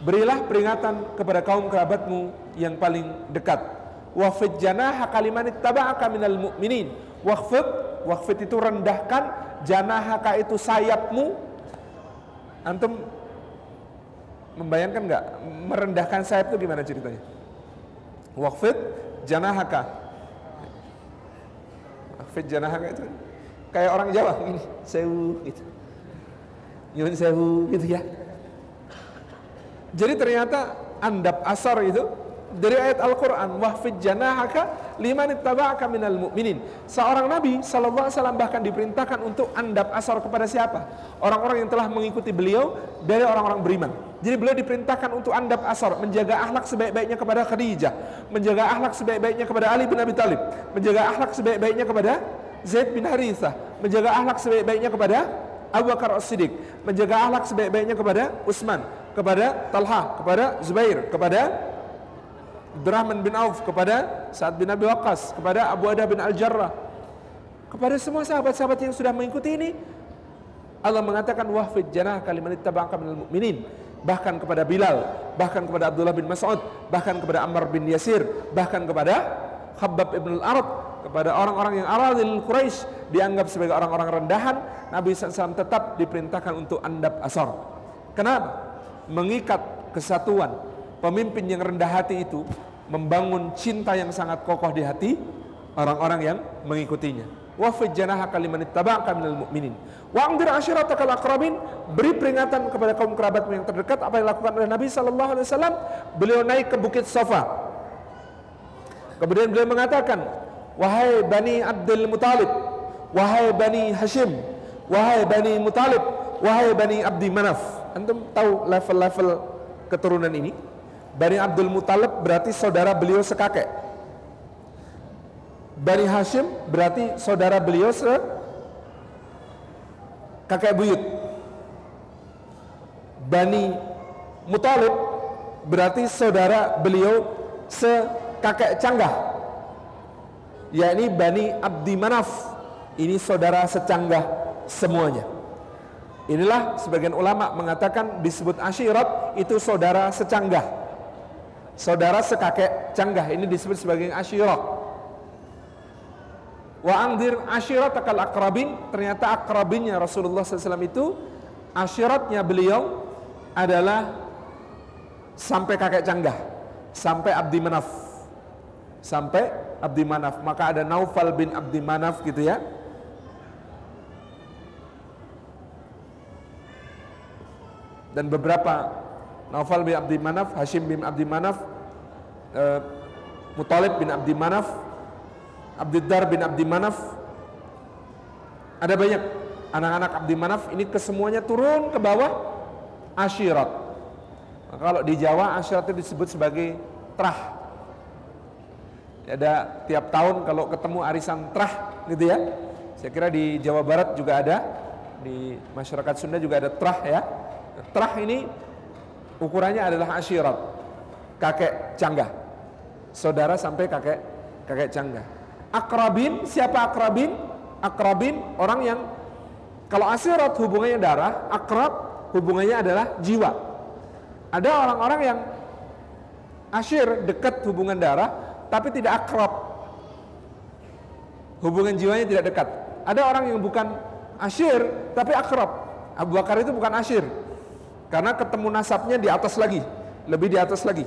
Berilah peringatan kepada kaum kerabatmu yang paling dekat. Wafid janaha kaliman ittaba'aka minal mu'minin. Waqfid, waqfid itu rendahkan, janahaka itu sayapmu. Antum membayangkan nggak merendahkan sayap itu gimana ceritanya? Waqfid janahaka. Waqfid janahaka itu kayak orang Jawa ini sewu gitu. Nyun sewu gitu ya. Jadi ternyata andap asar itu dari ayat Al-Quran wahfid janahaka liman ittaba'aka minal mu'minin seorang Nabi SAW bahkan diperintahkan untuk andap asar kepada siapa? orang-orang yang telah mengikuti beliau dari orang-orang beriman jadi beliau diperintahkan untuk andap asar menjaga akhlak sebaik-baiknya kepada Khadijah menjaga akhlak sebaik-baiknya kepada Ali bin Abi Talib menjaga akhlak sebaik-baiknya kepada Zaid bin Harithah menjaga akhlak sebaik-baiknya kepada Abu Bakar As-Siddiq menjaga akhlak sebaik-baiknya kepada Utsman kepada Talha kepada Zubair kepada Abdurrahman bin Auf kepada Sa'ad bin Abi Waqqas kepada Abu Adah bin Al-Jarrah kepada semua sahabat-sahabat yang sudah mengikuti ini. Allah mengatakan wahfid janah kalimat ittaba'aka minal mu'minin. Bahkan kepada Bilal bahkan kepada Abdullah bin Mas'ud bahkan kepada Ammar bin Yasir bahkan kepada Khabbab ibn al-Arad kepada orang-orang yang aradil Quraisy dianggap sebagai orang-orang rendahan. Nabi SAW tetap diperintahkan untuk andap asar. Kenapa? mengikat kesatuan pemimpin yang rendah hati itu membangun cinta yang sangat kokoh di hati orang-orang yang mengikutinya. Wa fi janahaka liman ittaba'aka minal mu'minin. Wa anzir ashiratakal aqrabin, beri peringatan kepada kaum kerabatmu yang terdekat apa yang dilakukan oleh Nabi sallallahu alaihi wasallam. Beliau naik ke Bukit Safa. Kemudian beliau mengatakan, "Wahai Bani Abdul Muthalib, wahai Bani Hashim, wahai Bani Muthalib, wahai Bani Abdi Manaf." Antum tahu level-level keturunan ini? Bani Abdul Muthalib berarti saudara beliau sekakek. Bani Hashim berarti saudara beliau se kakek buyut. Bani Muthalib berarti saudara beliau se kakek canggah. yakni Bani Abdi Manaf. Ini saudara secanggah semuanya. Inilah sebagian ulama mengatakan disebut asyirat itu saudara secanggah saudara sekakek canggah ini disebut sebagai asyirah wa angdir asyirat akal akrabin ternyata akrabinnya Rasulullah SAW itu asyiratnya beliau adalah sampai kakek canggah sampai Abdi Manaf. Sampai Abdi Manaf maka ada Naufal bin Abdi Manaf gitu ya. Dan beberapa Naufal bin Abdi Manaf, Hashim bin Abdi Manaf, uh, Mutalib bin Abdi Manaf, Abdiddar bin Abdi Manaf. Ada banyak anak-anak Abdi Manaf ini kesemuanya turun ke bawah asyirat. Nah, kalau di Jawa asyirat itu disebut sebagai trah. Ada tiap tahun kalau ketemu arisan trah gitu ya. Saya kira di Jawa Barat juga ada, di masyarakat Sunda juga ada trah ya. Trah ini ukurannya adalah asyirat kakek canggah saudara sampai kakek kakek canggah akrabin siapa akrabin? Akrabin orang yang kalau asyirat hubungannya darah akrab hubungannya adalah jiwa. Ada orang-orang yang asyir dekat hubungan darah tapi tidak akrab. Hubungan jiwanya tidak dekat. Ada orang yang bukan asyir tapi akrab. Abu Bakar itu bukan asyir karena ketemu nasabnya di atas lagi, lebih di atas lagi.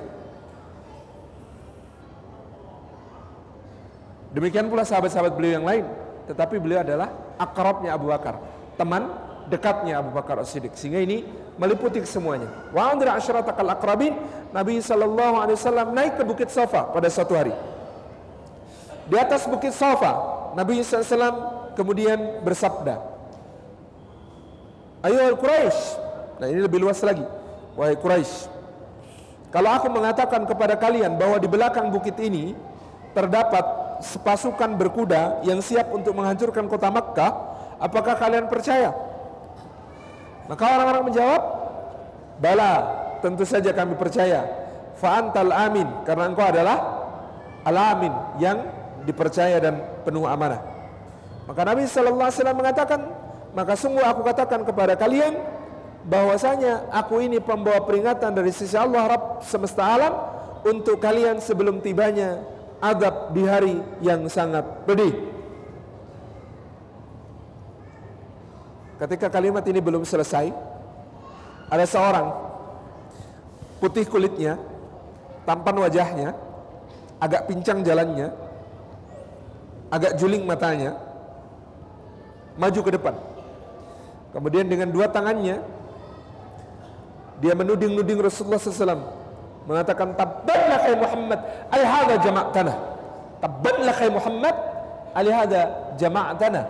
Demikian pula sahabat-sahabat beliau yang lain, tetapi beliau adalah akrabnya Abu Bakar, teman dekatnya Abu Bakar As-Siddiq. Sehingga ini meliputi semuanya. Wa andra asyratakal akrabin, Nabi sallallahu alaihi wasallam naik ke Bukit Safa pada suatu hari. Di atas Bukit Safa, Nabi SAW kemudian bersabda, Ayo Quraisy, Nah ini lebih luas lagi. Wahai Quraisy, kalau aku mengatakan kepada kalian bahwa di belakang bukit ini terdapat sepasukan berkuda yang siap untuk menghancurkan kota Makkah, apakah kalian percaya? Maka orang-orang menjawab, "Bala, tentu saja kami percaya. Fa'antal amin, karena engkau adalah al-amin yang dipercaya dan penuh amanah." Maka Nabi wasallam mengatakan, "Maka sungguh aku katakan kepada kalian bahwasanya aku ini pembawa peringatan dari sisi Allah Rabb semesta alam untuk kalian sebelum tibanya adab di hari yang sangat pedih." Ketika kalimat ini belum selesai, ada seorang putih kulitnya, tampan wajahnya, agak pincang jalannya, agak juling matanya, maju ke depan. Kemudian dengan dua tangannya, dia menuding-nuding Rasulullah SAW, mengatakan tabbanlah kai Muhammad, alihada jama'tana. Tabbanlah kai Muhammad, alihada jama'tana.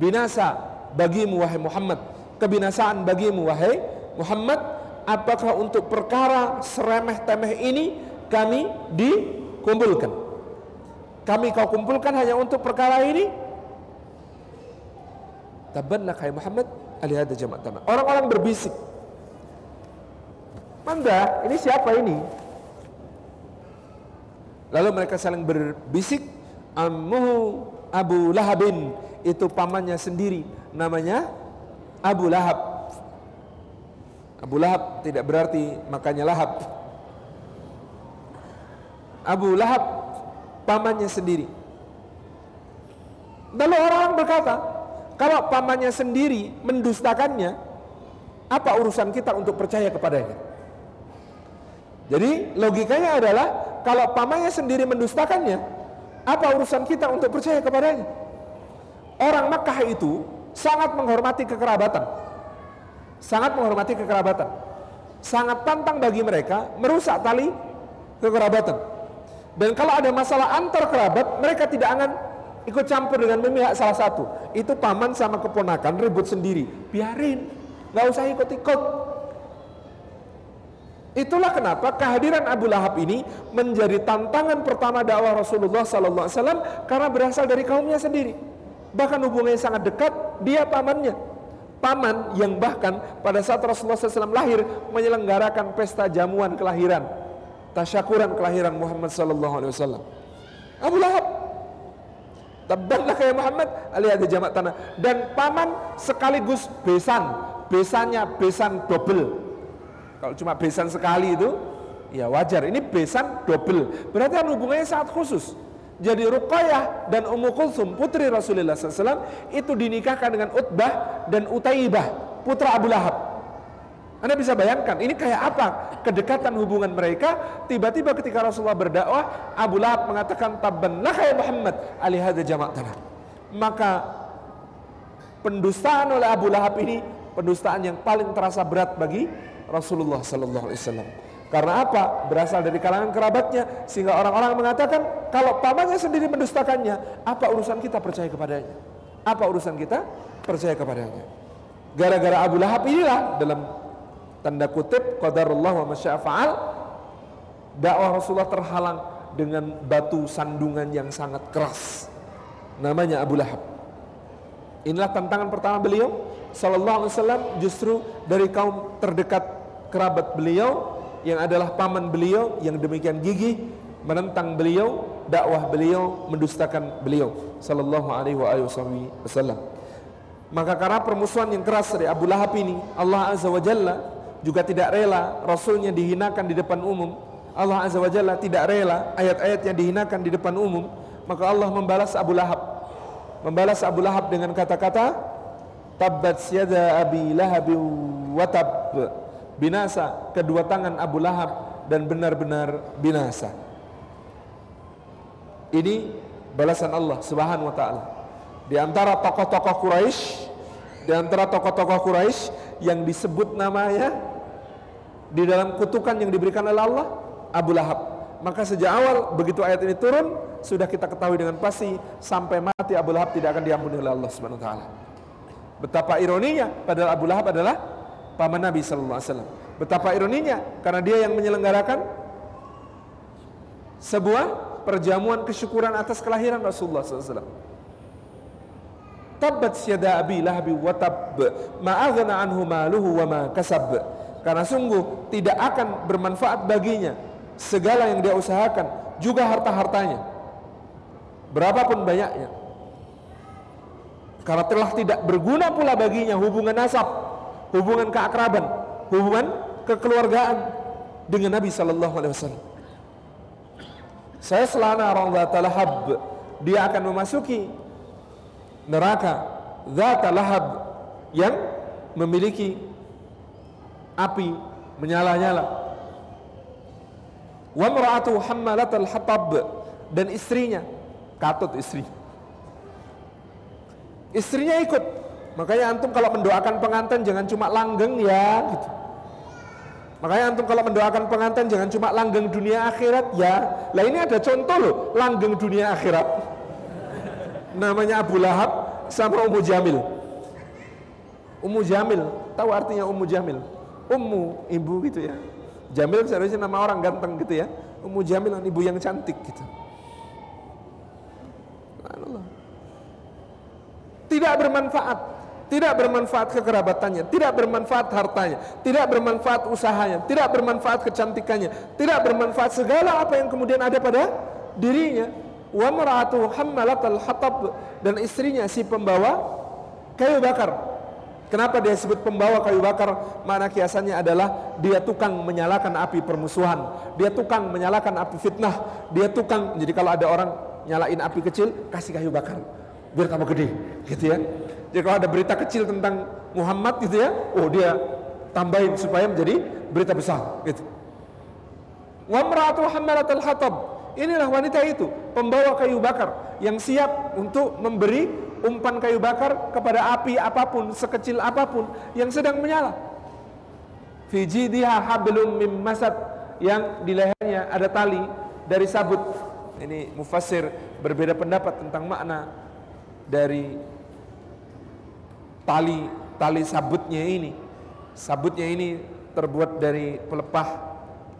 Binasa bagimu wahai Muhammad. Kebinasaan bagimu wahai Muhammad apakah untuk perkara seremeh-temeh ini kami dikumpulkan? Kami kau kumpulkan hanya untuk perkara ini? Tabannak hai Muhammad jamaat tanah orang-orang berbisik Manda, ini siapa ini? Lalu mereka saling berbisik, Ammuhu Abu Lahabin itu pamannya sendiri namanya Abu Lahab. Abu Lahab tidak berarti makanya lahab. Abu Lahab pamannya sendiri. Lalu orang berkata, kalau pamannya sendiri mendustakannya, apa urusan kita untuk percaya kepadanya? Jadi logikanya adalah kalau pamannya sendiri mendustakannya, apa urusan kita untuk percaya kepadanya? Orang Makkah itu sangat menghormati kekerabatan. Sangat menghormati kekerabatan. Sangat pantang bagi mereka merusak tali kekerabatan. Dan kalau ada masalah antar kerabat, mereka tidak akan ikut campur dengan memihak salah satu. Itu paman sama keponakan ribut sendiri. Biarin, nggak usah ikut-ikut. Itulah kenapa kehadiran Abu Lahab ini menjadi tantangan pertama dakwah Rasulullah SAW karena berasal dari kaumnya sendiri bahkan hubungannya sangat dekat, dia pamannya. Paman yang bahkan pada saat Rasulullah SAW lahir menyelenggarakan pesta jamuan kelahiran, tasyakuran kelahiran Muhammad SAW. Abu Lahab, tabbatlah kayak Muhammad, alih jamak tanah. Dan paman sekaligus besan, besannya besan double. Kalau cuma besan sekali itu, ya wajar. Ini besan double. Berarti kan hubungannya sangat khusus. Jadi Ruqayyah dan Ummu Kulsum putri Rasulullah SAW itu dinikahkan dengan Utbah dan Utaibah putra Abu Lahab. Anda bisa bayangkan ini kayak apa kedekatan hubungan mereka tiba-tiba ketika Rasulullah berdakwah Abu Lahab mengatakan tabbanlah ya Muhammad alihada tanah. Maka pendustaan oleh Abu Lahab ini pendustaan yang paling terasa berat bagi Rasulullah sallallahu alaihi wasallam. Karena apa? Berasal dari kalangan kerabatnya sehingga orang-orang mengatakan kalau pamannya sendiri mendustakannya, apa urusan kita percaya kepadanya? Apa urusan kita percaya kepadanya? Gara-gara Abu Lahab inilah dalam tanda kutip qadarullah wa masya'fa'al dakwah Rasulullah terhalang dengan batu sandungan yang sangat keras. Namanya Abu Lahab. Inilah tantangan pertama beliau sallallahu alaihi wasallam justru dari kaum terdekat kerabat beliau yang adalah paman beliau yang demikian gigih menentang beliau, dakwah beliau, mendustakan beliau sallallahu alaihi wasallam. Maka karena permusuhan yang keras dari Abu Lahab ini, Allah Azza wa Jalla juga tidak rela rasulnya dihinakan di depan umum. Allah Azza wa Jalla tidak rela ayat-ayatnya dihinakan di depan umum, maka Allah membalas Abu Lahab. Membalas Abu Lahab dengan kata-kata tabbat yada abi lahab wa binasa kedua tangan Abu Lahab dan benar-benar binasa. Ini balasan Allah Subhanahu wa taala. Di antara tokoh-tokoh Quraisy, di antara tokoh-tokoh Quraisy yang disebut namanya di dalam kutukan yang diberikan oleh Allah, Abu Lahab. Maka sejak awal begitu ayat ini turun, sudah kita ketahui dengan pasti sampai mati Abu Lahab tidak akan diampuni oleh Allah Subhanahu wa taala. Betapa ironinya padahal Abu Lahab adalah paman Nabi sallallahu alaihi wasallam. Betapa ironinya karena dia yang menyelenggarakan sebuah perjamuan kesyukuran atas kelahiran Rasulullah SAW. tabbat syada abi lahabi wa tab ma aghna anhu maluhu wa ma kasab karena sungguh tidak akan bermanfaat baginya segala yang dia usahakan juga harta-hartanya berapapun banyaknya karena telah tidak berguna pula baginya hubungan nasab hubungan keakraban hubungan kekeluargaan dengan Nabi sallallahu alaihi wasallam. Saya selana orang lahab dia akan memasuki neraka zat lahab yang memiliki api menyala-nyala. Wa hammalatal hatab dan istrinya katut istri. Istrinya ikut makanya antum kalau mendoakan pengantin jangan cuma langgeng ya gitu. Makanya antum kalau mendoakan pengantin jangan cuma langgeng dunia akhirat ya. Lah ini ada contoh loh langgeng dunia akhirat. Namanya Abu Lahab sama Ummu Jamil. Ummu Jamil tahu artinya Ummu Jamil? Ummu ibu gitu ya. Jamil seharusnya nama orang ganteng gitu ya. Ummu Jamil ibu yang cantik gitu. Tidak bermanfaat tidak bermanfaat kekerabatannya, tidak bermanfaat hartanya, tidak bermanfaat usahanya, tidak bermanfaat kecantikannya, tidak bermanfaat segala apa yang kemudian ada pada dirinya hatab dan istrinya si pembawa kayu bakar. Kenapa dia sebut pembawa kayu bakar? Mana kiasannya adalah dia tukang menyalakan api permusuhan, dia tukang menyalakan api fitnah, dia tukang. Jadi kalau ada orang nyalain api kecil, kasih kayu bakar biar tambah gede, gitu ya. Jadi kalau ada berita kecil tentang Muhammad gitu ya, oh dia tambahin supaya menjadi berita besar, gitu. Inilah wanita itu, pembawa kayu bakar yang siap untuk memberi umpan kayu bakar kepada api apa pun, sekecil apa pun yang sedang menyala. Fiji dia hablum mim masad yang di lehernya ada tali dari sabut. Ini mufassir berbeda pendapat tentang makna dari tali tali sabutnya ini. Sabutnya ini terbuat dari pelepah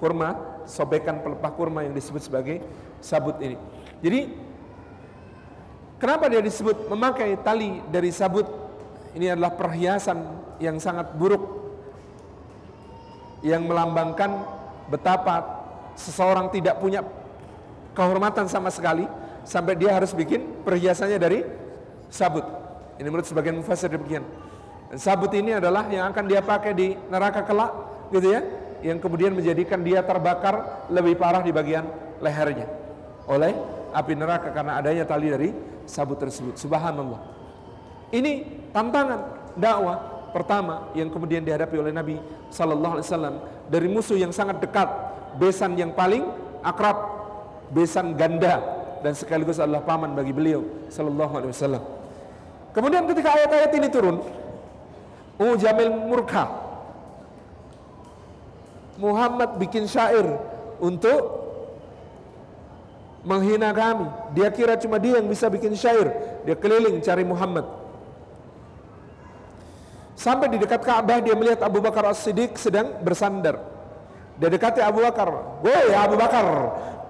kurma sobekan pelepah kurma yang disebut sebagai sabut ini. Jadi kenapa dia disebut memakai tali dari sabut? Ini adalah perhiasan yang sangat buruk yang melambangkan betapa seseorang tidak punya kehormatan sama sekali sampai dia harus bikin perhiasannya dari sabut. Ini menurut sebagian mufassir demikian. Dan sabut ini adalah yang akan dia pakai di neraka kelak, gitu ya yang kemudian menjadikan dia terbakar lebih parah di bagian lehernya oleh api neraka karena adanya tali dari sabut tersebut. Subhanallah. Ini tantangan dakwah pertama yang kemudian dihadapi oleh Nabi Sallallahu Alaihi Wasallam dari musuh yang sangat dekat, besan yang paling akrab, besan ganda dan sekaligus adalah paman bagi beliau Sallallahu Alaihi Wasallam. Kemudian ketika ayat-ayat ini turun, Ummu Jamil murka Muhammad bikin syair untuk menghina kami. Dia kira cuma dia yang bisa bikin syair. Dia keliling cari Muhammad. Sampai di dekat Ka'bah dia melihat Abu Bakar As-Siddiq sedang bersandar. Dia dekati Abu Bakar. Woi Abu Bakar,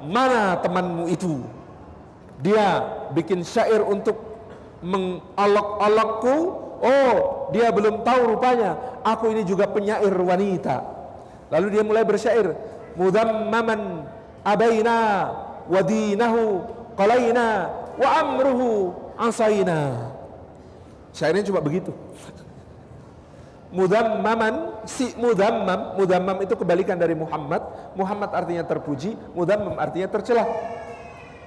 mana temanmu itu? Dia bikin syair untuk mengolok-olokku. Oh, dia belum tahu rupanya. Aku ini juga penyair wanita. Lalu dia mulai bersyair, mudammaman abaina wa dinahu qalaina wa amruhu asaina. Syairnya cuma begitu. Mudammaman si mudammam, mudammam itu kebalikan dari Muhammad. Muhammad artinya terpuji, mudammam artinya tercela.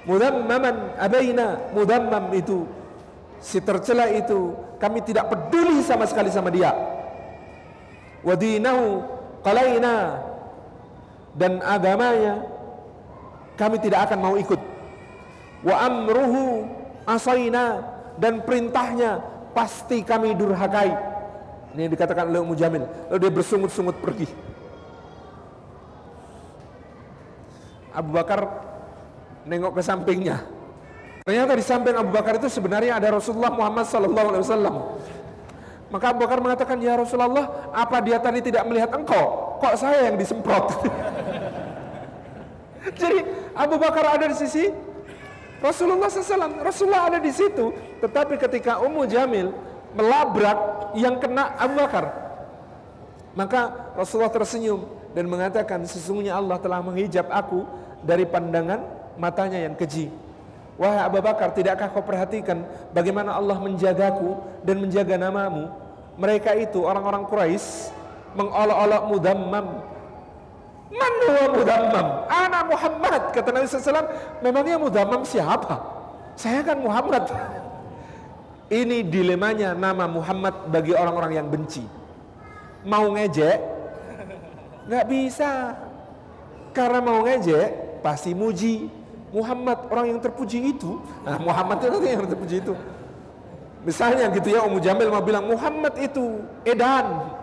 Mudammaman abaina, mudammam itu si tercela itu kami tidak peduli sama sekali sama dia. Wadinahu qalaina dan agamanya kami tidak akan mau ikut. Wa amruhu asaina dan perintahnya pasti kami durhakai. Ini yang dikatakan oleh Ummu Jamil. Lalu dia bersungut-sungut pergi. Abu Bakar nengok ke sampingnya ternyata di samping Abu Bakar itu sebenarnya ada Rasulullah Muhammad sallallahu alaihi wasallam maka Abu Bakar mengatakan, Ya Rasulullah, apa dia tadi tidak melihat engkau? Kok saya yang disemprot? Jadi Abu Bakar ada di sisi Rasulullah SAW, Rasulullah ada di situ. Tetapi ketika Ummu Jamil melabrak yang kena Abu Bakar, maka Rasulullah tersenyum dan mengatakan sesungguhnya Allah telah menghijab aku dari pandangan matanya yang keji. Wahai Abu Bakar, tidakkah kau perhatikan bagaimana Allah menjagaku dan menjaga namamu? Mereka itu orang-orang Quraisy mengolok-olok mudammam. Man huwa mudammam? Ana Muhammad. Kata Nabi SAW, memangnya mudammam siapa? Saya kan Muhammad. Ini dilemanya nama Muhammad bagi orang-orang yang benci. Mau ngejek, nggak bisa. Karena mau ngejek, pasti muji Muhammad orang yang terpuji itu. Nah Muhammad itu yang terpuji itu. Misalnya gitu ya Ummu Jamil mau bilang Muhammad itu edan.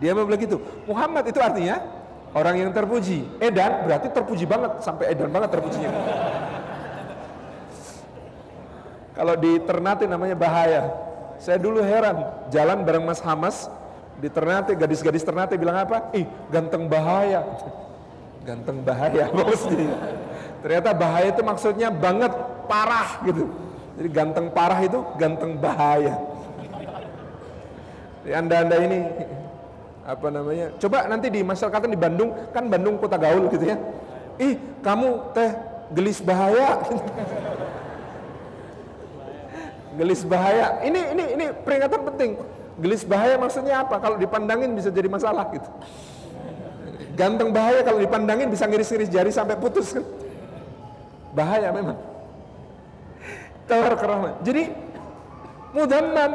Dia mau bilang gitu. Muhammad itu artinya orang yang terpuji. Edan berarti terpuji banget sampai edan banget terpujinya. Kalau di Ternate namanya bahaya. Saya dulu heran jalan bareng Mas Hamas di Ternate gadis-gadis Ternate bilang apa? Ih ganteng bahaya. Ganteng bahaya maksudnya Ternyata bahaya itu maksudnya banget parah gitu. Jadi ganteng parah itu ganteng bahaya. Jadi anda-anda ini apa namanya? Coba nanti di masyarakat di Bandung, kan Bandung kota gaul gitu ya. Ih, kamu teh gelis bahaya. gelis bahaya. Ini ini ini peringatan penting. Gelis bahaya maksudnya apa? Kalau dipandangin bisa jadi masalah gitu. Ganteng bahaya kalau dipandangin bisa ngiris-ngiris jari sampai putus kan bahaya memang. Tawar jadi mudammam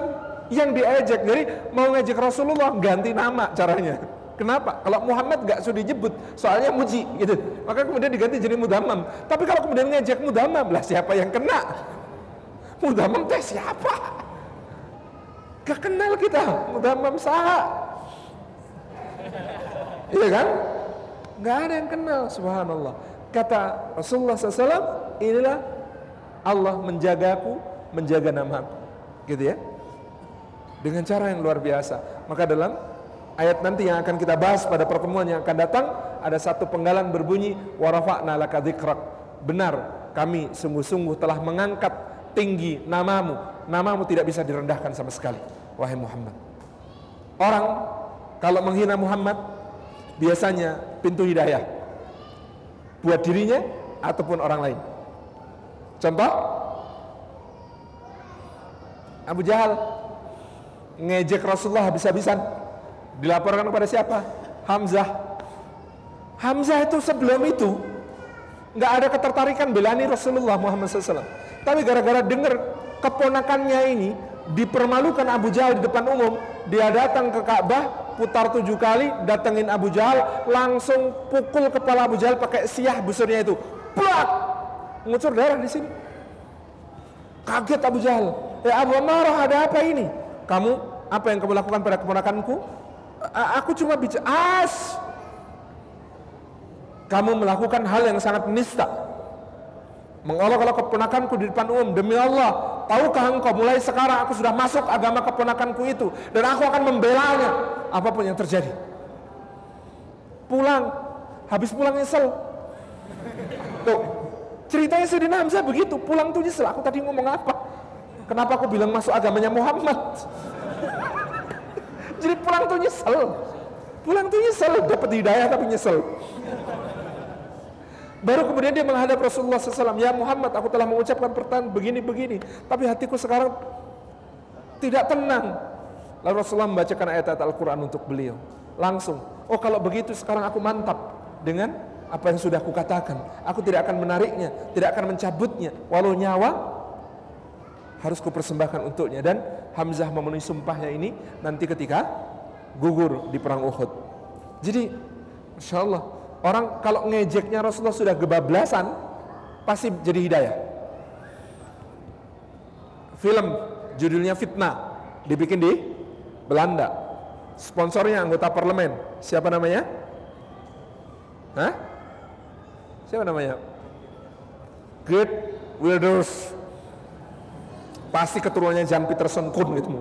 yang diajak jadi mau ngajak Rasulullah ganti nama caranya. Kenapa? Kalau Muhammad gak sudah disebut soalnya muji gitu. Maka kemudian diganti jadi mudammam tapi kalau kemudian ngajak mudammam lah siapa yang kena? Mudammam teh siapa? Gak kenal kita. Mudammam sah iya kan? Gak ada yang kenal subhanallah Kata Rasulullah SAW, inilah Allah menjagaku, menjaga namaku. Gitu ya. Dengan cara yang luar biasa. Maka dalam ayat nanti yang akan kita bahas pada pertemuan yang akan datang, ada satu penggalan berbunyi, warafa'na laka Benar, kami sungguh-sungguh telah mengangkat tinggi namamu. Namamu tidak bisa direndahkan sama sekali. Wahai Muhammad. Orang kalau menghina Muhammad, biasanya pintu hidayah buat dirinya ataupun orang lain. Contoh Abu Jahal ngejek Rasulullah habis-habisan dilaporkan kepada siapa? Hamzah. Hamzah itu sebelum itu nggak ada ketertarikan belani Rasulullah Muhammad SAW. Tapi gara-gara dengar keponakannya ini dipermalukan Abu Jahal di depan umum, dia datang ke Ka'bah, putar tujuh kali, datengin Abu Jahal, langsung pukul kepala Abu Jahal pakai siah busurnya itu, plak, ngucur darah di sini. Kaget Abu Jahal, ya Abu Amarah ada apa ini? Kamu apa yang kamu lakukan pada keponakanku? Aku cuma bicara, as. Kamu melakukan hal yang sangat nista mengolok-olok keponakanku di depan umum. Demi Allah tahukah engkau mulai sekarang aku sudah masuk agama keponakanku itu. Dan aku akan membelanya apa pun yang terjadi. Pulang. Habis pulang nyesel. Tuh. Ceritanya Sayyidina Hamzah begitu. Pulang tuh nyesel. Aku tadi ngomong apa? Kenapa aku bilang masuk agamanya Muhammad? Jadi pulang tuh nyesel. Pulang tuh nyesel. Dapat hidayah tapi nyesel Baru kemudian dia menghadap Rasulullah SAW, Ya Muhammad, aku telah mengucapkan pertanyaan begini-begini, tapi hatiku sekarang tidak tenang. Lalu Rasulullah membacakan ayat-ayat Al-Quran untuk beliau. Langsung, oh kalau begitu sekarang aku mantap dengan apa yang sudah aku katakan. Aku tidak akan menariknya, tidak akan mencabutnya. Walau nyawa harus kupersembahkan untuknya. Dan Hamzah memenuhi sumpahnya ini nanti ketika gugur di perang Uhud. Jadi, Insya Allah Orang kalau ngejeknya Rasulullah sudah kebablasan, pasti jadi hidayah. Film judulnya Fitnah, dibikin di Belanda. Sponsornya anggota parlemen. Siapa namanya? Hah? Siapa namanya? Good Wilders. Pasti keturunannya Jan Peterson Kuhn gitu.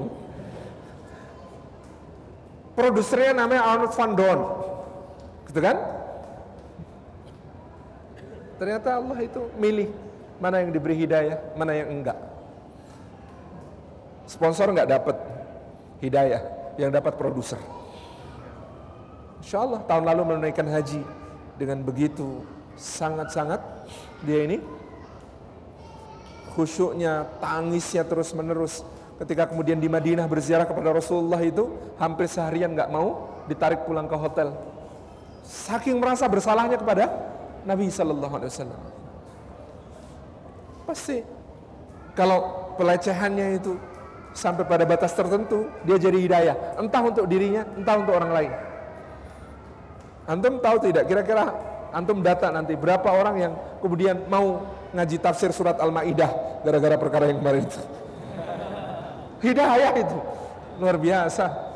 Produsernya namanya Arnold van Doorn. Gitu kan? Ternyata Allah itu milih mana yang diberi hidayah, mana yang enggak. Sponsor enggak dapat hidayah, yang dapat produser. Insya Allah tahun lalu menunaikan haji dengan begitu sangat-sangat dia ini khusyuknya, tangisnya terus menerus ketika kemudian di Madinah berziarah kepada Rasulullah itu hampir seharian nggak mau ditarik pulang ke hotel saking merasa bersalahnya kepada Nabi Sallallahu Alaihi Wasallam. Pasti kalau pelecehannya itu sampai pada batas tertentu dia jadi hidayah. Entah untuk dirinya entah untuk orang lain. Antum tahu tidak? Kira-kira antum data nanti berapa orang yang kemudian mau ngaji tafsir surat Al-Maidah gara-gara perkara yang kemarin itu? Hidayah itu. Luar biasa.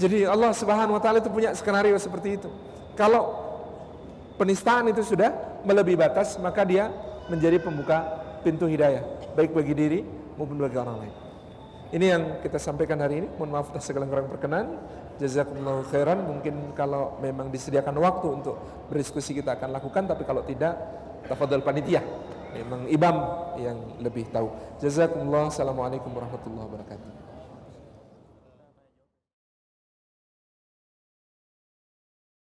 Jadi Allah Subhanahu wa taala itu punya skenario seperti itu. Kalau penistaan itu sudah melebihi batas, maka dia menjadi pembuka pintu hidayah, baik bagi diri maupun bagi orang lain. Ini yang kita sampaikan hari ini. Mohon maaf atas segala kurang berkenan. Jazakumullah khairan. Mungkin kalau memang disediakan waktu untuk berdiskusi kita akan lakukan, tapi kalau tidak, tafadhol panitia memang imam yang lebih tahu. Jazakumullah. Assalamualaikum warahmatullahi wabarakatuh.